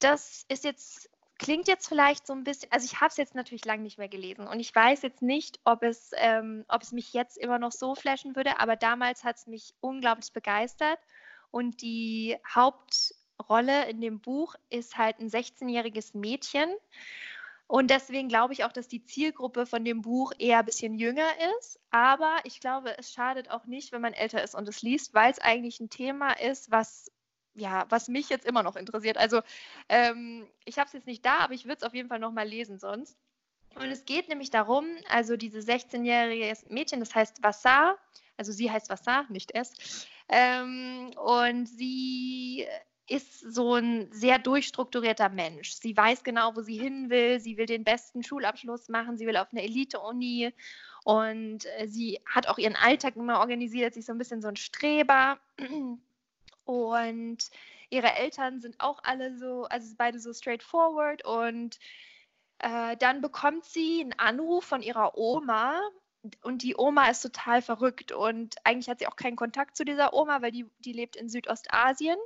das ist jetzt, klingt jetzt vielleicht so ein bisschen, also ich habe es jetzt natürlich lange nicht mehr gelesen und ich weiß jetzt nicht, ob es, ähm, ob es mich jetzt immer noch so flashen würde, aber damals hat es mich unglaublich begeistert. Und die Haupt, Rolle in dem Buch ist halt ein 16-jähriges Mädchen. Und deswegen glaube ich auch, dass die Zielgruppe von dem Buch eher ein bisschen jünger ist. Aber ich glaube, es schadet auch nicht, wenn man älter ist und es liest, weil es eigentlich ein Thema ist, was, ja, was mich jetzt immer noch interessiert. Also ähm, ich habe es jetzt nicht da, aber ich würde es auf jeden Fall noch mal lesen sonst. Und es geht nämlich darum, also diese 16-jährige Mädchen, das heißt Vassar, also sie heißt Vassar, nicht es. Ähm, und sie ist so ein sehr durchstrukturierter Mensch. Sie weiß genau, wo sie hin will. Sie will den besten Schulabschluss machen. Sie will auf eine Elite-Uni. Und äh, sie hat auch ihren Alltag immer organisiert. Sie ist so ein bisschen so ein Streber. Und ihre Eltern sind auch alle so, also beide so straightforward. Und äh, dann bekommt sie einen Anruf von ihrer Oma. Und die Oma ist total verrückt. Und eigentlich hat sie auch keinen Kontakt zu dieser Oma, weil die, die lebt in Südostasien.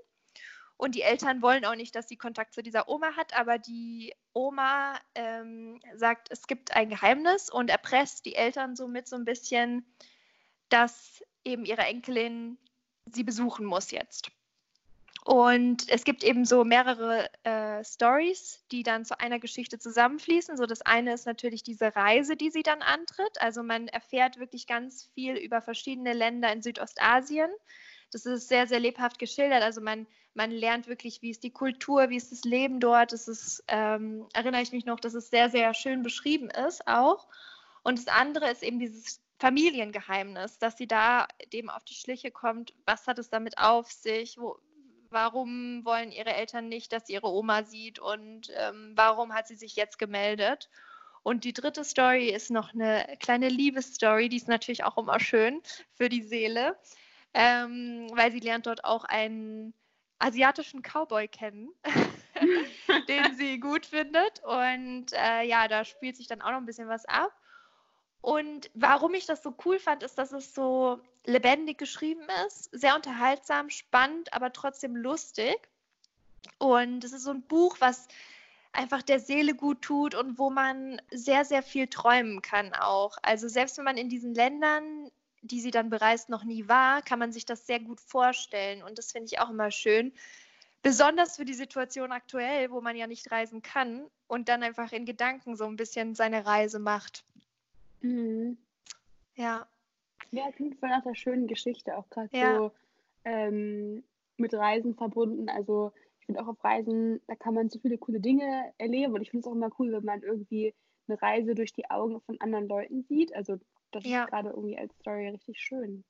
Und die Eltern wollen auch nicht, dass sie Kontakt zu dieser Oma hat, aber die Oma ähm, sagt, es gibt ein Geheimnis und erpresst die Eltern somit so ein bisschen, dass eben ihre Enkelin sie besuchen muss jetzt. Und es gibt eben so mehrere äh, Stories, die dann zu einer Geschichte zusammenfließen. So das eine ist natürlich diese Reise, die sie dann antritt. Also man erfährt wirklich ganz viel über verschiedene Länder in Südostasien. Das ist sehr, sehr lebhaft geschildert. Also man, man lernt wirklich, wie ist die Kultur, wie ist das Leben dort. Das ist, ähm, erinnere ich mich noch, dass es sehr, sehr schön beschrieben ist auch. Und das andere ist eben dieses Familiengeheimnis, dass sie da dem auf die Schliche kommt. Was hat es damit auf sich? Wo, warum wollen ihre Eltern nicht, dass sie ihre Oma sieht? Und ähm, warum hat sie sich jetzt gemeldet? Und die dritte Story ist noch eine kleine Liebesstory, die ist natürlich auch immer schön für die Seele ähm, weil sie lernt dort auch einen asiatischen Cowboy kennen, *laughs* den sie gut findet. Und äh, ja, da spielt sich dann auch noch ein bisschen was ab. Und warum ich das so cool fand, ist, dass es so lebendig geschrieben ist, sehr unterhaltsam, spannend, aber trotzdem lustig. Und es ist so ein Buch, was einfach der Seele gut tut und wo man sehr, sehr viel träumen kann auch. Also selbst wenn man in diesen Ländern die sie dann bereist, noch nie war, kann man sich das sehr gut vorstellen. Und das finde ich auch immer schön. Besonders für die Situation aktuell, wo man ja nicht reisen kann und dann einfach in Gedanken so ein bisschen seine Reise macht. Mhm. Ja. Ja, klingt voll nach der schönen Geschichte, auch gerade Ja. so ähm, mit Reisen verbunden. Also ich finde auch auf Reisen, da kann man so viele coole Dinge erleben und ich finde es auch immer cool, wenn man irgendwie eine Reise durch die Augen von anderen Leuten sieht. Also das Ja. ist gerade irgendwie als Story richtig schön.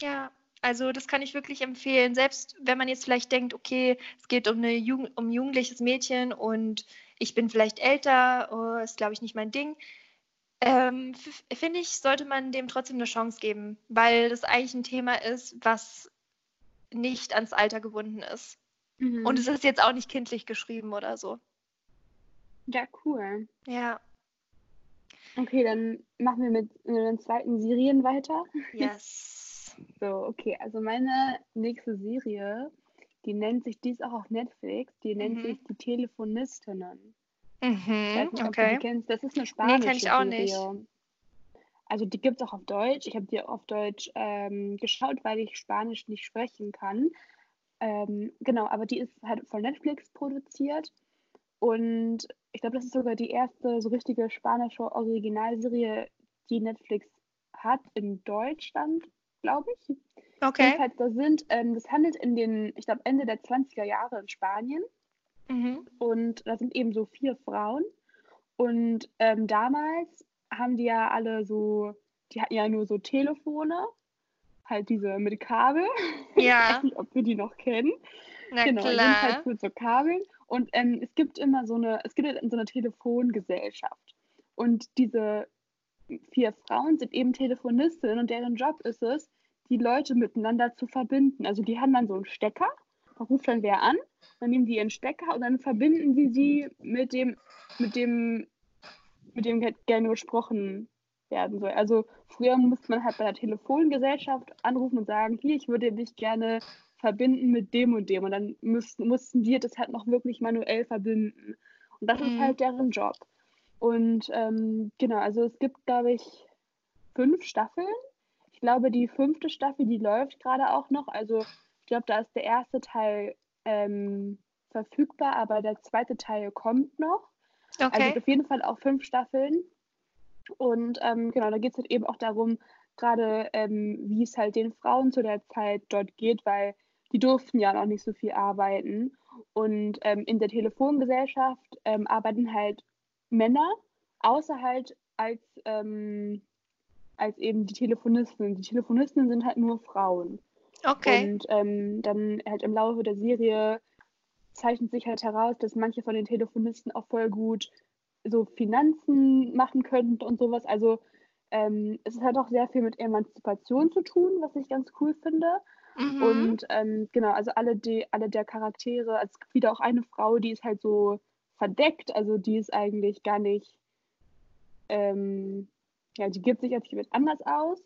Ja, also das kann ich wirklich empfehlen. Selbst wenn man jetzt vielleicht denkt, okay, es geht um, eine Jugend, um ein jugendliches Mädchen und ich bin vielleicht älter, oh, ist glaube ich nicht mein Ding. Ähm, finde ich, sollte man dem trotzdem eine Chance geben, weil das eigentlich ein Thema ist, was nicht ans Alter gebunden ist. Und es ist jetzt auch nicht kindlich geschrieben oder so. ja, cool. Ja, Okay, dann machen wir mit den zweiten Serien weiter. yes. *laughs* So, okay, also meine nächste Serie, die nennt sich, die ist auch auf Netflix, die nennt Mhm. sich Die Telefonistinnen. Mhm, weiß nicht, okay. kennst. Das ist eine Nee, spanische kenn ich auch nicht. Serie. Also die gibt es auch auf Deutsch. Ich habe die auf Deutsch ähm, geschaut, weil ich Spanisch nicht sprechen kann. Ähm, genau, aber die ist halt von Netflix produziert. Und ich glaube, das ist sogar die erste so richtige spanische Originalserie, die Netflix hat in Deutschland, glaube ich. Okay. Jedenfalls, da sind, ähm, das handelt in den, ich glaube, Ende der 20er Jahre in Spanien. Mhm. Und da sind eben so vier Frauen. Und ähm, damals haben die ja alle so, die hatten ja nur so Telefone, halt diese mit Kabel. *laughs* Ich Ja, weiß nicht, ob wir die noch kennen. na genau, klar. jedenfalls mit so Kabeln. Und ähm, es gibt immer so eine, es gibt so eine Telefongesellschaft. Und diese vier Frauen sind eben Telefonistinnen und deren Job ist es, die Leute miteinander zu verbinden. Also die haben dann so einen Stecker, ruft dann wer an, dann nehmen die ihren Stecker und dann verbinden sie sie mit dem, mit dem, mit dem ge- gerne gesprochen werden soll. Also früher musste man halt bei der Telefongesellschaft anrufen und sagen, hier, ich würde dich gerne verbinden mit dem und dem. Und dann müssten, mussten die das halt noch wirklich manuell verbinden. Und das ist Mhm. halt deren Job. Und ähm, genau, also es gibt, glaube ich, fünf Staffeln. Ich glaube, die fünfte Staffel, die läuft gerade auch noch. Also ich glaube, da ist der erste Teil ähm, verfügbar, aber der zweite Teil kommt noch. Also es Okay. gibt auf jeden Fall auch fünf Staffeln. Und ähm, genau, da geht es halt eben auch darum, gerade ähm, wie es halt den Frauen zu der Zeit dort geht, weil die durften ja noch nicht so viel arbeiten. Und ähm, in der Telefongesellschaft ähm, arbeiten halt Männer, außer halt als, ähm, als eben die Telefonisten. Die Telefonistinnen sind halt nur Frauen. Okay. Und ähm, dann halt im Laufe der Serie zeichnet sich halt heraus, dass manche von den Telefonisten auch voll gut so Finanzen machen könnten und sowas. Also ähm, es hat auch sehr viel mit Emanzipation zu tun, was ich ganz cool finde. Mhm. Und ähm, genau, also alle, die, alle der Charaktere, also es gibt wieder auch eine Frau, die ist halt so verdeckt, also die ist eigentlich gar nicht, ähm, ja, die gibt sich als jemand anders aus.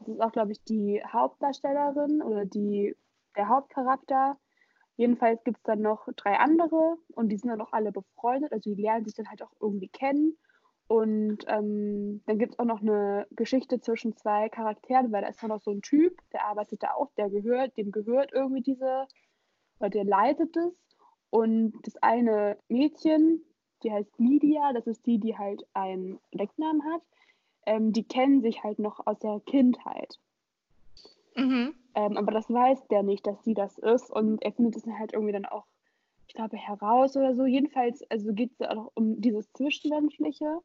Das ist auch, glaube ich, die Hauptdarstellerin oder die, der Hauptcharakter. Jedenfalls gibt es dann noch drei andere und die sind dann auch alle befreundet, also die lernen sich dann halt auch irgendwie kennen. Und ähm, dann gibt es auch noch eine Geschichte zwischen zwei Charakteren, weil da ist noch so ein Typ, der arbeitet da auch, der gehört, dem gehört irgendwie diese, oder der leitet es. Und das eine Mädchen, die heißt Lydia, das ist die, die halt einen Decknamen hat, ähm, die kennen sich halt noch aus der Kindheit. Mhm. Ähm, aber das weiß der nicht, dass sie das ist. Und er findet es dann halt irgendwie dann auch, ich glaube, heraus oder so. Jedenfalls, also geht es auch um dieses Zwischenmenschliche.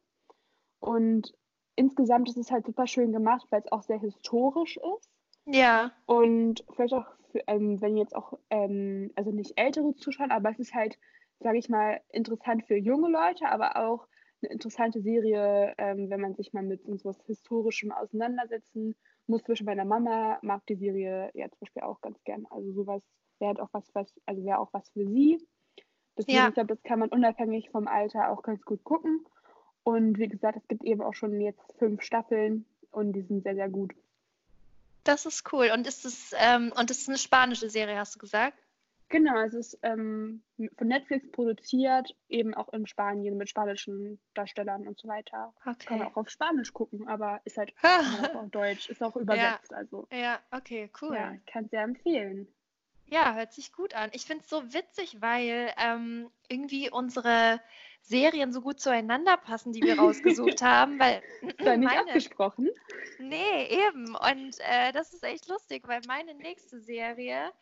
Und insgesamt ist es halt super schön gemacht, weil es auch sehr historisch ist. Ja. Und vielleicht auch, für, ähm, wenn jetzt auch, ähm, also nicht ältere Zuschauer, aber es ist halt, sage ich mal, interessant für junge Leute, aber auch eine interessante Serie, ähm, wenn man sich mal mit so was Historischem auseinandersetzen muss. Zum Beispiel meine Mama mag die Serie ja zum Beispiel auch ganz gern. Also sowas wäre halt auch was, was, also wäre auch was für sie. Deswegen, Ja. ich glaube, das kann man unabhängig vom Alter auch ganz gut gucken. Und wie gesagt, es gibt eben auch schon jetzt fünf Staffeln und die sind sehr, sehr gut. Das ist cool. Und ist es, ähm, und das ist eine spanische Serie, hast du gesagt? Genau, es ist ähm, von Netflix produziert, eben auch in Spanien mit spanischen Darstellern und so weiter. Okay. Kann man auch auf Spanisch gucken, aber ist halt auch auf Deutsch, ist auch übersetzt. Ja. Also. ja, okay, cool. Ja, kann sehr empfehlen. Ja, hört sich gut an. Ich finde es so witzig, weil ähm, irgendwie unsere Serien so gut zueinander passen, die wir rausgesucht *laughs* haben, weil da nicht meine, abgesprochen. Nee, eben. Und äh, das ist echt lustig, weil meine nächste Serie,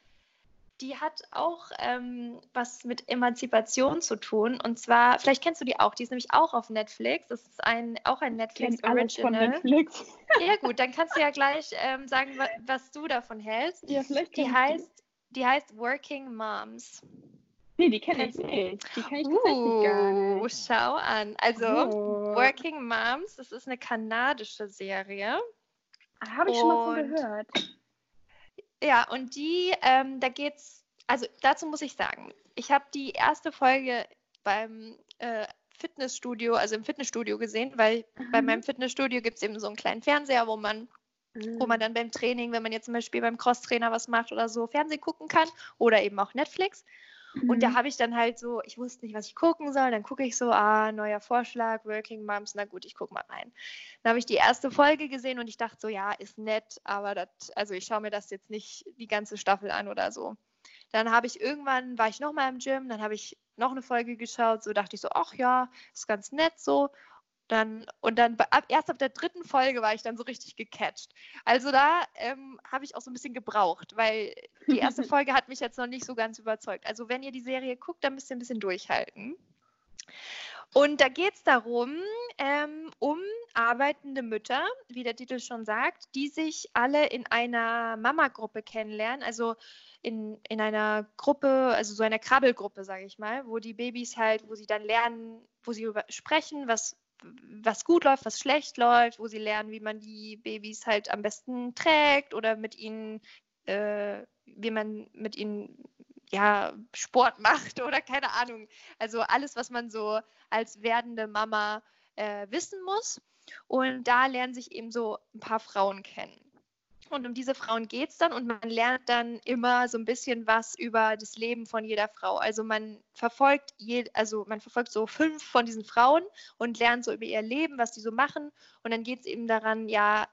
die hat auch ähm, was mit Emanzipation zu tun. Und zwar, vielleicht kennst du die auch, die ist nämlich auch auf Netflix. Das ist ein, auch ein Netflix Original. Von Netflix. Ja, gut, dann kannst du ja gleich ähm, sagen, was, was, du davon hältst. Ja, vielleicht. Die heißt, die heißt Working Moms. Nee, die kenne ich nicht. Die kenne ich uh, tatsächlich gar nicht. Schau an. Also, oh. Working Moms, das ist eine kanadische Serie. Ah, Habe ich schon mal von gehört. Ja, und die, ähm, da geht's, also dazu muss ich sagen, ich habe die erste Folge beim äh, Fitnessstudio, also im Fitnessstudio gesehen, weil mhm. bei meinem Fitnessstudio gibt es eben so einen kleinen Fernseher, wo man mhm. wo man mhm. dann beim Training, wenn man jetzt zum Beispiel beim Crosstrainer was macht oder so, Fernsehen gucken kann oder eben auch Netflix. Und da mhm. habe ich dann halt so, ich wusste nicht, was ich gucken soll. Dann gucke ich so, ah, neuer Vorschlag, Working Moms, na gut, ich gucke mal rein. Dann habe ich die erste Folge gesehen und ich dachte so, ja, ist nett, aber das, also ich schaue mir das jetzt nicht die ganze Staffel an oder so. Dann habe ich irgendwann, war ich nochmal im Gym, dann habe ich noch eine Folge geschaut, so dachte ich so, ach ja, ist ganz nett so. Dann, und dann ab, erst ab der dritten Folge war ich dann so richtig gecatcht. Also da ähm, habe ich auch so ein bisschen gebraucht, weil die erste *laughs* Folge hat mich jetzt noch nicht so ganz überzeugt. Also wenn ihr die Serie guckt, dann müsst ihr ein bisschen durchhalten. Und da geht es darum, ähm, um arbeitende Mütter, wie der Titel schon sagt, die sich alle in einer Mama-Gruppe kennenlernen, also in, in einer Gruppe, also so einer Krabbelgruppe, sage ich mal, wo die Babys halt, wo sie dann lernen, wo sie über sprechen, was was gut läuft, was schlecht läuft, wo sie lernen, wie man die Babys halt am besten trägt oder mit ihnen, äh, wie man mit ihnen ja, Sport *laughs* macht oder keine Ahnung. Also alles, was man so als werdende Mama äh, wissen muss. Und da lernen sich eben so ein paar Frauen kennen. Und um diese Frauen geht es dann und man lernt dann immer so ein bisschen was über das Leben von jeder Frau. Also man verfolgt je, also man verfolgt so fünf von diesen Frauen und lernt so über ihr Leben, was die so machen. Und dann geht es eben daran, ja,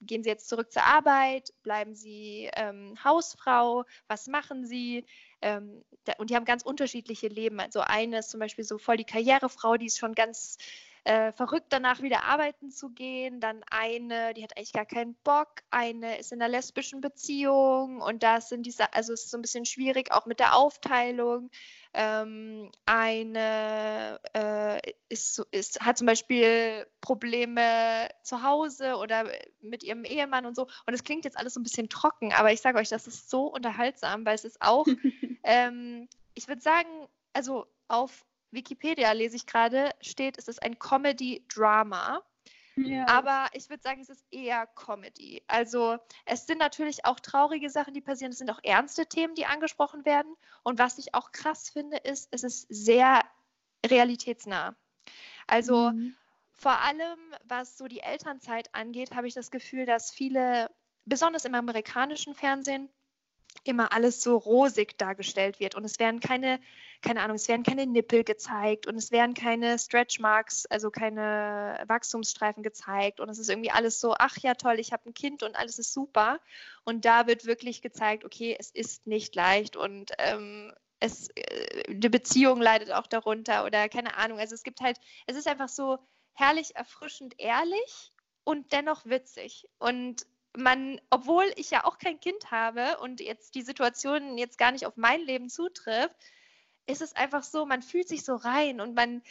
gehen sie jetzt zurück zur Arbeit, bleiben sie ähm, Hausfrau, was machen sie? Ähm, da, und die haben ganz unterschiedliche Leben. Also eine ist zum Beispiel so voll die Karrierefrau, die ist schon ganz äh, verrückt danach wieder arbeiten zu gehen. Dann eine, die hat eigentlich gar keinen Bock. Eine ist in einer lesbischen Beziehung und da sind diese, also es ist so ein bisschen schwierig auch mit der Aufteilung. Ähm, eine äh, ist, ist, hat zum Beispiel Probleme zu Hause oder mit ihrem Ehemann und so. Und es klingt jetzt alles so ein bisschen trocken, aber ich sage euch, das ist so unterhaltsam, weil es ist auch, *laughs* ähm, ich würde sagen, also auf Wikipedia lese ich gerade, steht, es ist ein Comedy-Drama. Ja. Aber ich würde sagen, es ist eher Comedy. Also es sind natürlich auch traurige Sachen, die passieren. Es sind auch ernste Themen, die angesprochen werden. Und was ich auch krass finde, ist, es ist sehr realitätsnah. Also mhm. vor allem, was so die Elternzeit angeht, habe ich das Gefühl, dass viele, besonders im amerikanischen Fernsehen, immer alles so rosig dargestellt wird. Und es werden keine, keine Ahnung, es werden keine Nippel gezeigt und es werden keine Stretch Marks, also keine Wachstumsstreifen gezeigt. Und es ist irgendwie alles so, ach ja toll, ich habe ein Kind und alles ist super. Und da wird wirklich gezeigt, okay, es ist nicht leicht. Und ähm, es, äh, die Beziehung leidet auch darunter oder keine Ahnung, also es gibt halt, es ist einfach so herrlich erfrischend ehrlich und dennoch witzig. Und man, obwohl ich ja auch kein Kind habe und jetzt die Situation jetzt gar nicht auf mein Leben zutrifft, ist es einfach so, man fühlt sich so rein und man,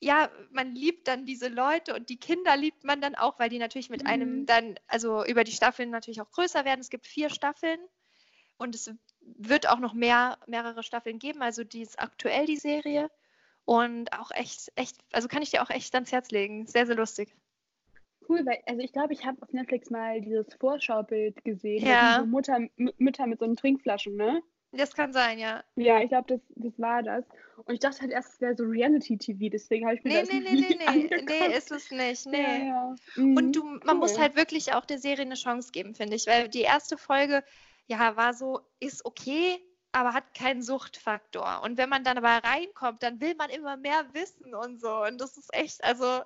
ja, man liebt dann diese Leute und die Kinder liebt man dann auch, weil die natürlich mit mhm. einem dann, also über die Staffeln natürlich auch größer werden. Es gibt vier Staffeln und es wird auch noch mehr, mehrere Staffeln geben. Also die ist aktuell die Serie und auch echt, echt, also kann ich dir auch echt ans Herz legen. Sehr, sehr lustig cool, weil, also ich glaube, ich habe auf Netflix mal dieses Vorschaubild gesehen. Ja. Mutter, Mütter mit so einen Trinkflaschen, ne? Das kann sein, ja. Ja, ich glaube, das, das war das. Und ich dachte halt erst, es wäre so Reality-TV, deswegen habe ich mir nee, das nee, nee, *laughs* nee, nee, nee, ist es nicht, nee. Ja, ja. Mhm, Und du, man cool. muss halt wirklich auch der Serie eine Chance geben, finde ich, weil die erste Folge, ja, war so, ist okay, aber hat keinen Suchtfaktor. Und wenn man dann aber reinkommt, dann will man immer mehr wissen und so. Und das ist echt, also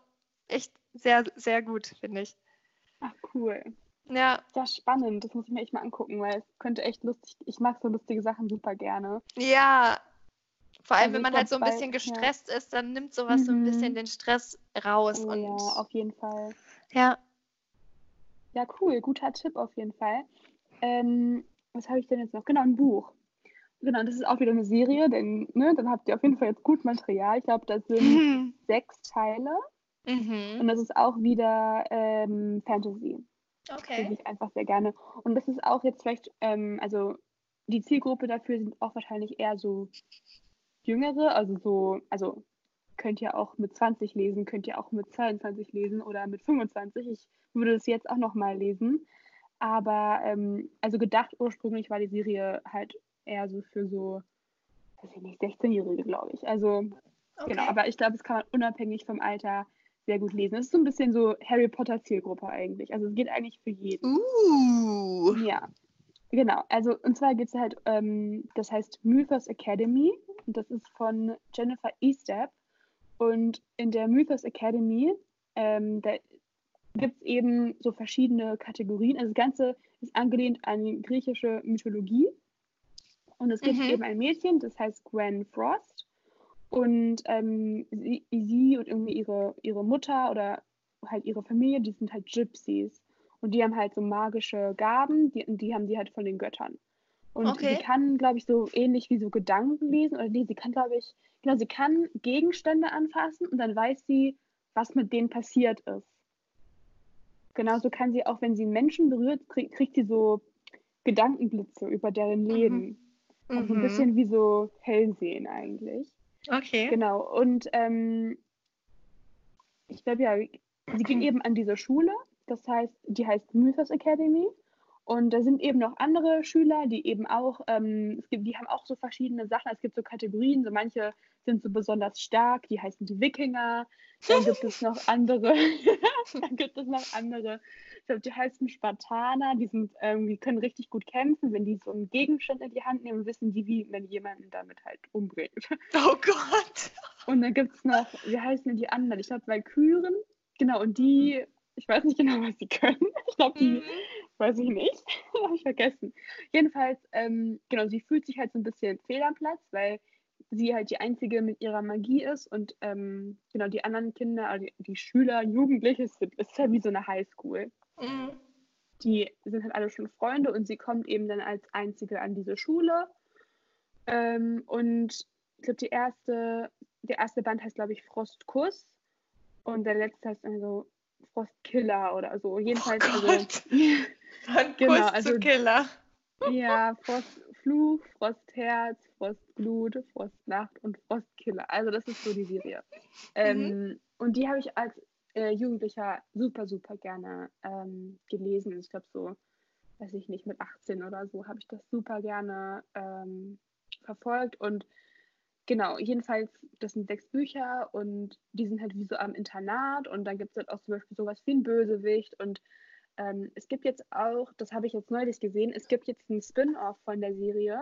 echt sehr, sehr gut, finde ich. Ach, cool. Ja. Ja, spannend. Das muss ich mir echt mal angucken, weil es könnte echt lustig. Ich mag so lustige Sachen super gerne. Ja. Vor allem, Also wenn man halt so ein bisschen ja. gestresst ist, dann nimmt sowas so ein bisschen Mhm. den Stress raus. Oh, und ja, auf jeden Fall. ja. Ja, cool. Guter Tipp auf jeden Fall. Ähm, was habe ich denn jetzt noch? Genau, ein Buch. Genau, das ist auch wieder eine Serie, denn ne, dann habt ihr auf jeden Fall jetzt gut Material. Ich glaube, das sind Mhm. *laughs* sechs Teile Mhm. und das ist auch wieder ähm, Fantasy. Okay. ich einfach sehr gerne. Und das ist auch jetzt vielleicht, ähm, also die Zielgruppe dafür sind auch wahrscheinlich eher so Jüngere, also so, also könnt ihr auch mit 20 lesen, könnt ihr auch mit 22 lesen oder mit 25. Ich würde das jetzt auch nochmal lesen. Aber ähm, also gedacht ursprünglich war die Serie halt eher so für so, weiß ich nicht, 16-Jährige, glaube ich. Also okay. genau, aber ich glaube, das kann man unabhängig vom Alter sehr gut lesen. Es ist so ein bisschen so Harry Potter Zielgruppe eigentlich. Also es geht eigentlich für jeden. Uh. Ja, genau. Also und zwar geht es halt, ähm, das heißt Mythos Academy und das ist von Jennifer Estep. Und in der Mythos Academy, ähm, da gibt es eben so verschiedene Kategorien. Also das Ganze ist angelehnt an griechische Mythologie. Und es gibt Mhm. eben ein Mädchen, das heißt Gwen Frost. Und ähm, sie, sie und irgendwie ihre, ihre Mutter oder halt ihre Familie, die sind halt Gypsies. Und die haben halt so magische Gaben, die, die haben die halt von den Göttern. Und Okay. sie kann, glaube ich, so ähnlich wie so Gedanken lesen. Oder nee, sie kann, glaube ich, genau, sie kann Gegenstände anfassen und dann weiß sie, was mit denen passiert ist. Genauso kann sie auch, wenn sie einen Menschen berührt, krieg, kriegt sie so Gedankenblitze über deren Leben. Also so ein Mhm. bisschen wie so Hellsehen eigentlich. Okay. Genau. Und ähm, ich glaube ja, sie ging *clears throat* eben an diese Schule. Das heißt, die heißt Mythos Academy. Und da sind eben noch andere Schüler, die eben auch, ähm, es gibt, die haben auch so verschiedene Sachen. Es gibt so Kategorien, so manche sind so besonders stark, die heißen die Wikinger. Dann gibt es noch andere, *laughs* dann gibt es noch andere, ich glaube, die heißen Spartaner, die sind, ähm, die können richtig gut kämpfen, wenn die so einen Gegenstand in die Hand nehmen, wissen die, wie man jemanden damit halt umbringt. *laughs* Oh Gott. Und dann gibt es noch, wie heißen denn die anderen? Ich glaube, Valkyren. Genau, und die, ich weiß nicht genau, was sie können. *laughs* Ich glaube, die, Mhm. weiß ich nicht. *laughs* Habe ich vergessen. Jedenfalls, ähm, genau, sie fühlt sich halt so ein bisschen fehl am Platz, weil sie halt die Einzige mit ihrer Magie ist und ähm, genau, die anderen Kinder, also die, Schüler, Jugendliche, es ist halt wie so eine Highschool. Mhm. Die sind halt alle schon Freunde und sie kommt eben dann als Einzige an diese Schule. Ähm, und ich glaube, die erste, der erste Band heißt, glaube ich, Frostkuss. Und der letzte heißt also Frostkiller oder so. Jedenfalls, Oh also, *laughs* Gott. Von Genau, also- zu Killer. ja, Frostfluch, Frostherz, Frostglut, Frostnacht und Frostkiller. Also, das ist so die Serie. Ähm, und die habe ich als äh, Jugendlicher super, super gerne ähm, gelesen. Ich glaube, so, weiß ich nicht, mit 18 oder so habe ich das super gerne ähm, verfolgt. Und genau, jedenfalls, das sind sechs Bücher und die sind halt wie so am Internat. Und dann gibt es halt auch zum Beispiel sowas wie ein Bösewicht. Und ähm, es gibt jetzt auch, das habe ich jetzt neulich gesehen, es gibt jetzt einen Spin-off von der Serie.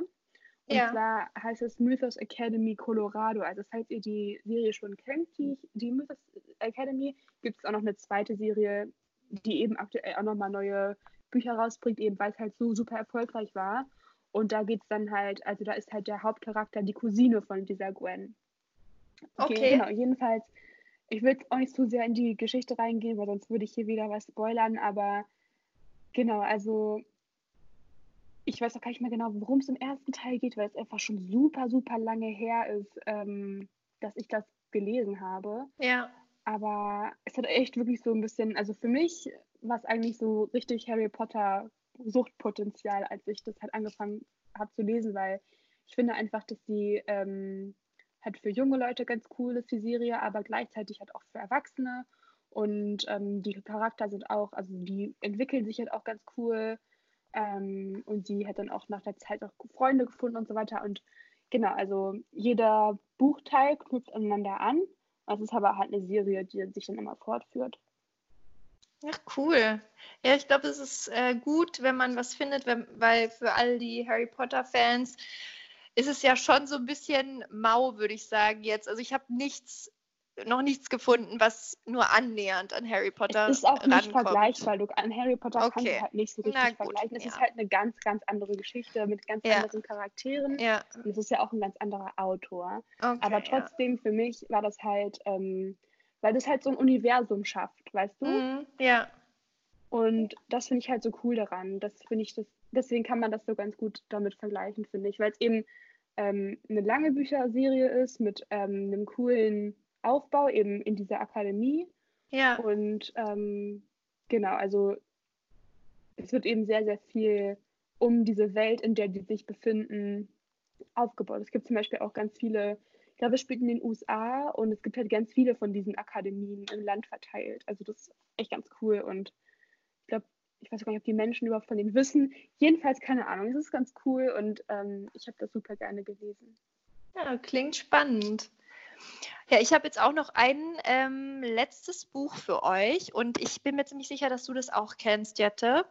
Und Ja. zwar heißt es Mythos Academy Colorado. Also falls ihr die Serie schon kennt, die, die Mythos Academy, gibt es auch noch eine zweite Serie, die eben aktuell auch nochmal neue Bücher rausbringt, eben weil es halt so super erfolgreich war. Und da geht es dann halt, also da ist halt der Hauptcharakter die Cousine von dieser Gwen. Okay. Genau, jedenfalls, ich will jetzt auch nicht zu sehr in die Geschichte reingehen, weil sonst würde ich hier wieder was spoilern, aber genau, also ich weiß auch gar nicht mehr genau, worum es im ersten Teil geht, weil es einfach schon super, super lange her ist, ähm, dass ich das gelesen habe. Ja. Aber es hat echt wirklich so ein bisschen, also für mich war es eigentlich so richtig Harry Potter Suchtpotenzial, als ich das halt angefangen habe zu lesen, weil ich finde einfach, dass die ähm, halt für junge Leute ganz cool ist, die Serie, aber gleichzeitig halt auch für Erwachsene. Und ähm, die Charakter sind auch, also die entwickeln sich halt auch ganz cool. Ähm, und sie hat dann auch nach der Zeit auch Freunde gefunden und so weiter. Und genau, also jeder Buchteil knüpft aneinander an. Es ist aber halt eine Serie, die sich dann immer fortführt. Ach, cool. Ja, ich glaube, es ist äh, gut, wenn man was findet, wenn, weil für all die Harry Potter-Fans, ist es ja schon so ein bisschen mau, würde ich sagen jetzt. Also ich habe nichts noch nichts gefunden, was nur annähernd an Harry Potter Es ist auch nicht rankommt. vergleichbar. Du, an Harry Potter kannst Okay. du halt nicht so richtig gut, vergleichen. Es ja. ist halt eine ganz, ganz andere Geschichte mit ganz Ja. anderen Charakteren. Ja, Und es ist ja auch ein ganz anderer Autor. okay. Aber trotzdem, für mich war das halt, ähm, weil das halt so ein Universum schafft, weißt du? Mhm, ja, Und das finde ich halt so cool daran. Das finde ich das, deswegen kann man das so ganz gut damit vergleichen, finde ich, weil es eben ähm, eine lange Bücherserie ist mit ähm, einem coolen Aufbau eben in dieser Akademie. ja, Und ähm, genau, also es wird eben sehr, sehr viel um diese Welt, in der die sich befinden, aufgebaut. Es gibt zum Beispiel auch ganz viele, glaube, es spielt in den USA und es gibt halt ganz viele von diesen Akademien im Land verteilt. Also das ist echt ganz cool und ich glaube, ich weiß gar nicht, ob die Menschen überhaupt von denen wissen. Jedenfalls keine Ahnung. Es ist ganz cool und ähm, ich habe das super gerne gelesen. ja, klingt spannend. Ja, ich habe jetzt auch noch ein ähm, letztes Buch für euch und ich bin mir ziemlich sicher, dass du das auch kennst, Jette.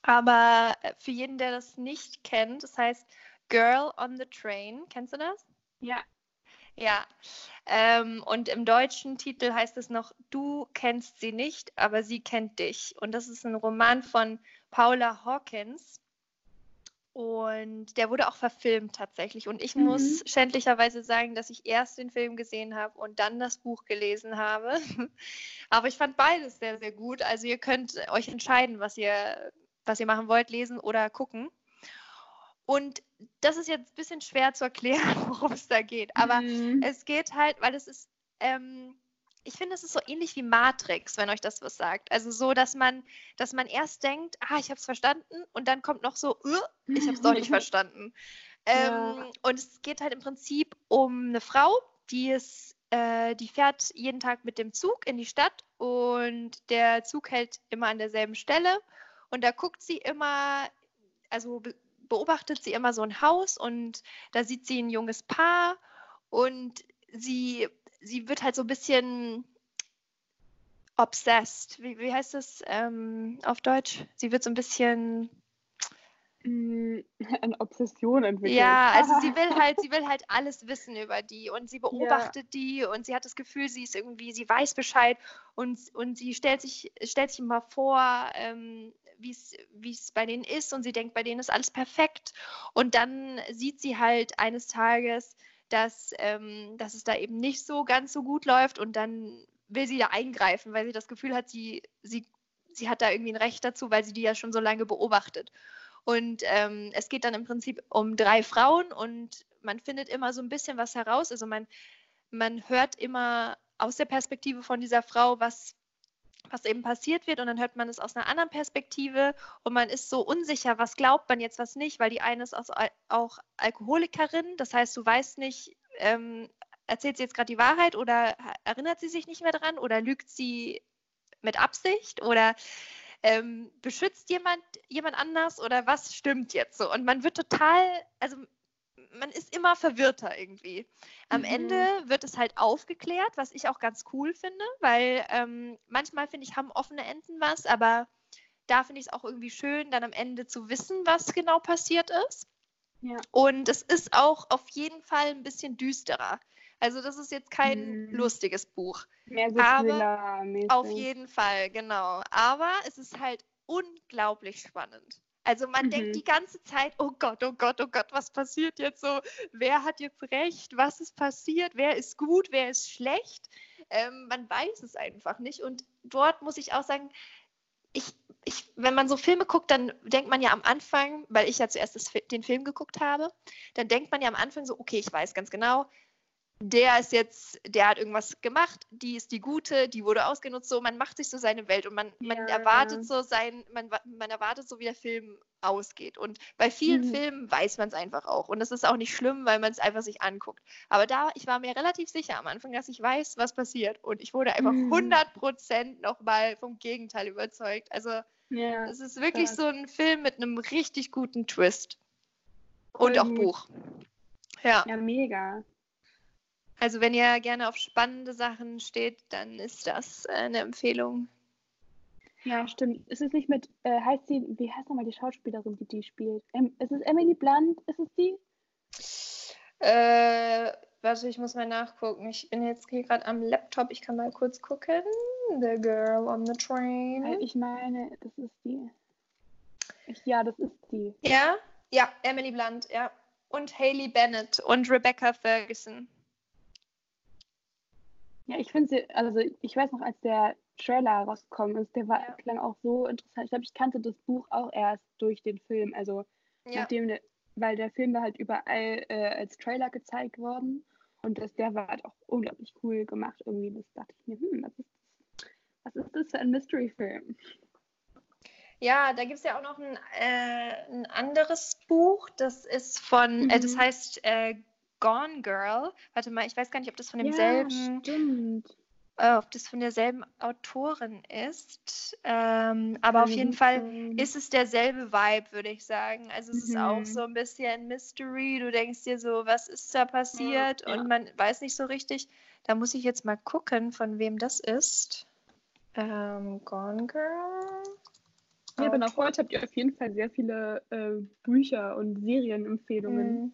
Aber äh, für jeden, der das nicht kennt, das heißt Girl on the Train. Kennst du das? Ja, Ja, ähm, und im deutschen Titel heißt es noch, du kennst sie nicht, aber sie kennt dich. Und das ist ein Roman von Paula Hawkins. Und der wurde auch verfilmt tatsächlich. Und ich Mhm. muss schändlicherweise sagen, dass ich erst den Film gesehen habe und dann das Buch gelesen habe. *laughs* Aber ich fand beides sehr, sehr gut. Also ihr könnt euch entscheiden, was ihr, was ihr machen wollt, lesen oder gucken. Und das ist jetzt ein bisschen schwer zu erklären, *laughs* worum es da geht. Aber Mhm. es geht halt, weil es ist, ähm, ich finde, es ist so ähnlich wie Matrix, wenn euch das was sagt. Also so, dass man, dass man erst denkt, ah, ich habe es verstanden, und dann kommt noch so, uh, ich habe es doch nicht *laughs* verstanden. Ähm, Ja. Und es geht halt im Prinzip um eine Frau, die ist, äh, die fährt jeden Tag mit dem Zug in die Stadt und der Zug hält immer an derselben Stelle und da guckt sie immer, also beobachtet sie immer so ein Haus und da sieht sie ein junges Paar und sie, sie wird halt so ein bisschen obsessed. Wie, wie heißt das ähm, auf Deutsch? Sie wird so ein bisschen Mm, *laughs* Eine Obsession entwickelt. Ja, also sie will *laughs* halt, sie will halt alles wissen über die und sie beobachtet die und sie hat das Gefühl, sie ist irgendwie, sie weiß Bescheid und, und sie stellt sich, stellt sich immer vor, ähm, wie es bei denen ist und sie denkt, bei denen ist alles perfekt. Und dann sieht sie halt eines Tages, dass, ähm, dass es da eben nicht so ganz so gut läuft und dann will sie da eingreifen, weil sie das Gefühl hat, sie, sie, sie hat da irgendwie ein Recht dazu, weil sie die ja schon so lange beobachtet. Und ähm, es geht dann im Prinzip um drei Frauen und man findet immer so ein bisschen was heraus. Also man, man hört immer aus der Perspektive von dieser Frau, was, was eben passiert wird und dann hört man es aus einer anderen Perspektive und man ist so unsicher, was glaubt man jetzt, was nicht, weil die eine ist auch, Alkoholikerin, das heißt, du weißt nicht, ähm, erzählt sie jetzt gerade die Wahrheit oder erinnert sie sich nicht mehr dran oder lügt sie mit Absicht oder ähm, beschützt jemand jemand anders oder was stimmt jetzt so? Und man wird total, also man ist immer verwirrter irgendwie. Am Mhm. Ende wird es halt aufgeklärt, was ich auch ganz cool finde, weil ähm, manchmal finde ich, haben offene Enden was, aber da finde ich es auch irgendwie schön, dann am Ende zu wissen, was genau passiert ist. Ja. Und es ist auch auf jeden Fall ein bisschen düsterer. Also das ist jetzt kein Mhm. lustiges Buch. Mehr so Aber. Auf jeden Fall, genau. Aber es ist halt unglaublich spannend. Also man Mhm. denkt die ganze Zeit, oh Gott, oh Gott, oh Gott, was passiert jetzt so? Wer hat jetzt recht? Was ist passiert? Wer ist gut? Wer ist schlecht? Ähm, man weiß es einfach nicht. Und dort muss ich auch sagen, ich, ich, wenn man so Filme guckt, dann denkt man ja am Anfang, weil ich ja zuerst das, den Film geguckt habe, dann denkt man ja am Anfang so, okay, ich weiß ganz genau, der ist jetzt, der hat irgendwas gemacht, die ist die Gute, die wurde ausgenutzt, so, man macht sich so seine Welt und man, man Ja. erwartet so sein, man, man erwartet so, wie der Film ausgeht. Und bei vielen Mhm. Filmen weiß man es einfach auch. Und das ist auch nicht schlimm, weil man es einfach sich anguckt. Aber da, ich war mir relativ sicher am Anfang, dass ich weiß, was passiert. Und ich wurde einfach Mhm. 100% nochmal vom Gegenteil überzeugt. Also Ja, es ist wirklich krass. so ein Film mit einem richtig guten Twist. Voll Und auch gut. Buch. Ja. ja, mega. Also wenn ihr gerne auf spannende Sachen steht, dann ist das äh, eine Empfehlung. Ja, stimmt. Ist es nicht mit, äh, heißt sie, wie heißt nochmal die Schauspielerin, die die spielt? Ähm, ist es Emily Blunt? Ist es die? Äh, warte, ich muss mal nachgucken. Ich bin jetzt hier gerade am Laptop. Ich kann mal kurz gucken. The Girl on the Train. Ich meine, das ist die. Ich, ja, das ist die. Ja? Ja, Emily Blunt, ja. Und Hayley Bennett und Rebecca Ferguson. Ja, ich finde sie, also ich weiß noch, als der Trailer rausgekommen ist, der war klang auch so interessant. Ich glaube, ich kannte das Buch auch erst durch den Film. Also Ja. nachdem der, weil der Film war halt überall äh, als Trailer gezeigt worden. Und das, der war halt auch unglaublich cool gemacht irgendwie. Das dachte ich mir, hm, was ist das? Was ist das für ein Mystery-Film? Ja, da gibt es ja auch noch ein, äh, ein anderes Buch. Das ist von, äh, das Mhm. heißt äh, Gone Girl. Warte mal, ich weiß gar nicht, ob das von demselben, stimmt. äh, ob das von derselben Autorin ist. Ähm, aber auf jeden Fall ist es derselbe Vibe, würde ich sagen. Also es ist auch Mhm. so ein bisschen Mystery. Du denkst dir so, was ist da passiert? ja. Und man weiß nicht so richtig. Da muss ich jetzt mal gucken, von wem das ist. Ähm, Gone Girl. Ja, aber Autor- heute habt ihr auf jeden Fall sehr viele äh, Bücher und Serienempfehlungen. Mhm.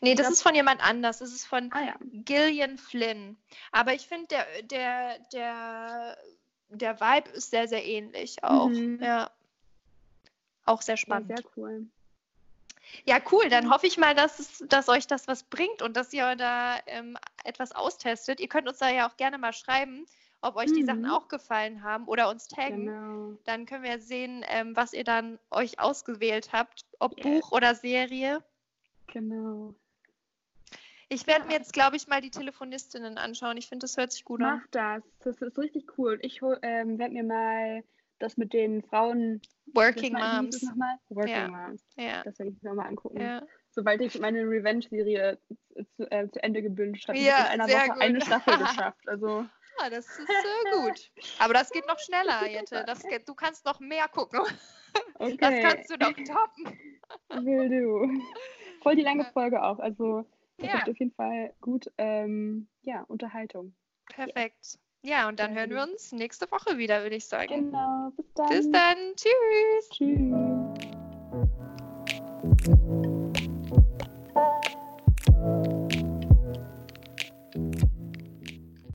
Nee, das glaub- ist von jemand anders. Das ist von Ah ja. Gillian Flynn. Aber ich finde, der, der, der, der Vibe ist sehr, sehr ähnlich auch. Mhm. Ja. Auch sehr ja, spannend. sehr cool. Ja, cool. Dann hoffe ich mal, dass, es, dass euch das was bringt und dass ihr da ähm, etwas austestet. Ihr könnt uns da ja auch gerne mal schreiben, ob euch die Sachen Mhm. auch gefallen haben oder uns taggen. Genau. Dann können wir sehen, ähm, was ihr dann euch ausgewählt habt, ob Yes. Buch oder Serie. Genau. Ich werde mir jetzt, glaube ich, mal die Telefonistinnen anschauen. Ich finde, das hört sich gut an. Mach das. Das ist richtig cool. Ich ähm, werde mir mal das mit den Frauen. Working Moms. Nochmal? Working Ja. Moms. Ja, Das werde ich mir nochmal angucken. ja. Sobald ich meine Revenge-Serie zu, äh, zu Ende gebünscht habe, Ja, habe ich in einer Woche gut. eine Staffel *laughs* geschafft. Also Ah, das ist äh, gut. Aber das geht noch schneller, Jette. Das, *laughs* geht- du kannst noch mehr gucken. okay. Das kannst du noch toppen. Will du. *laughs* Voll die lange. Folge auch. Also das Ja. auf jeden Fall gut ähm, ja, Unterhaltung. Perfekt. Ja, und dann hören wir uns nächste Woche wieder, würde ich sagen. Genau. Bis dann. Bis dann. Tschüss. Tschüss.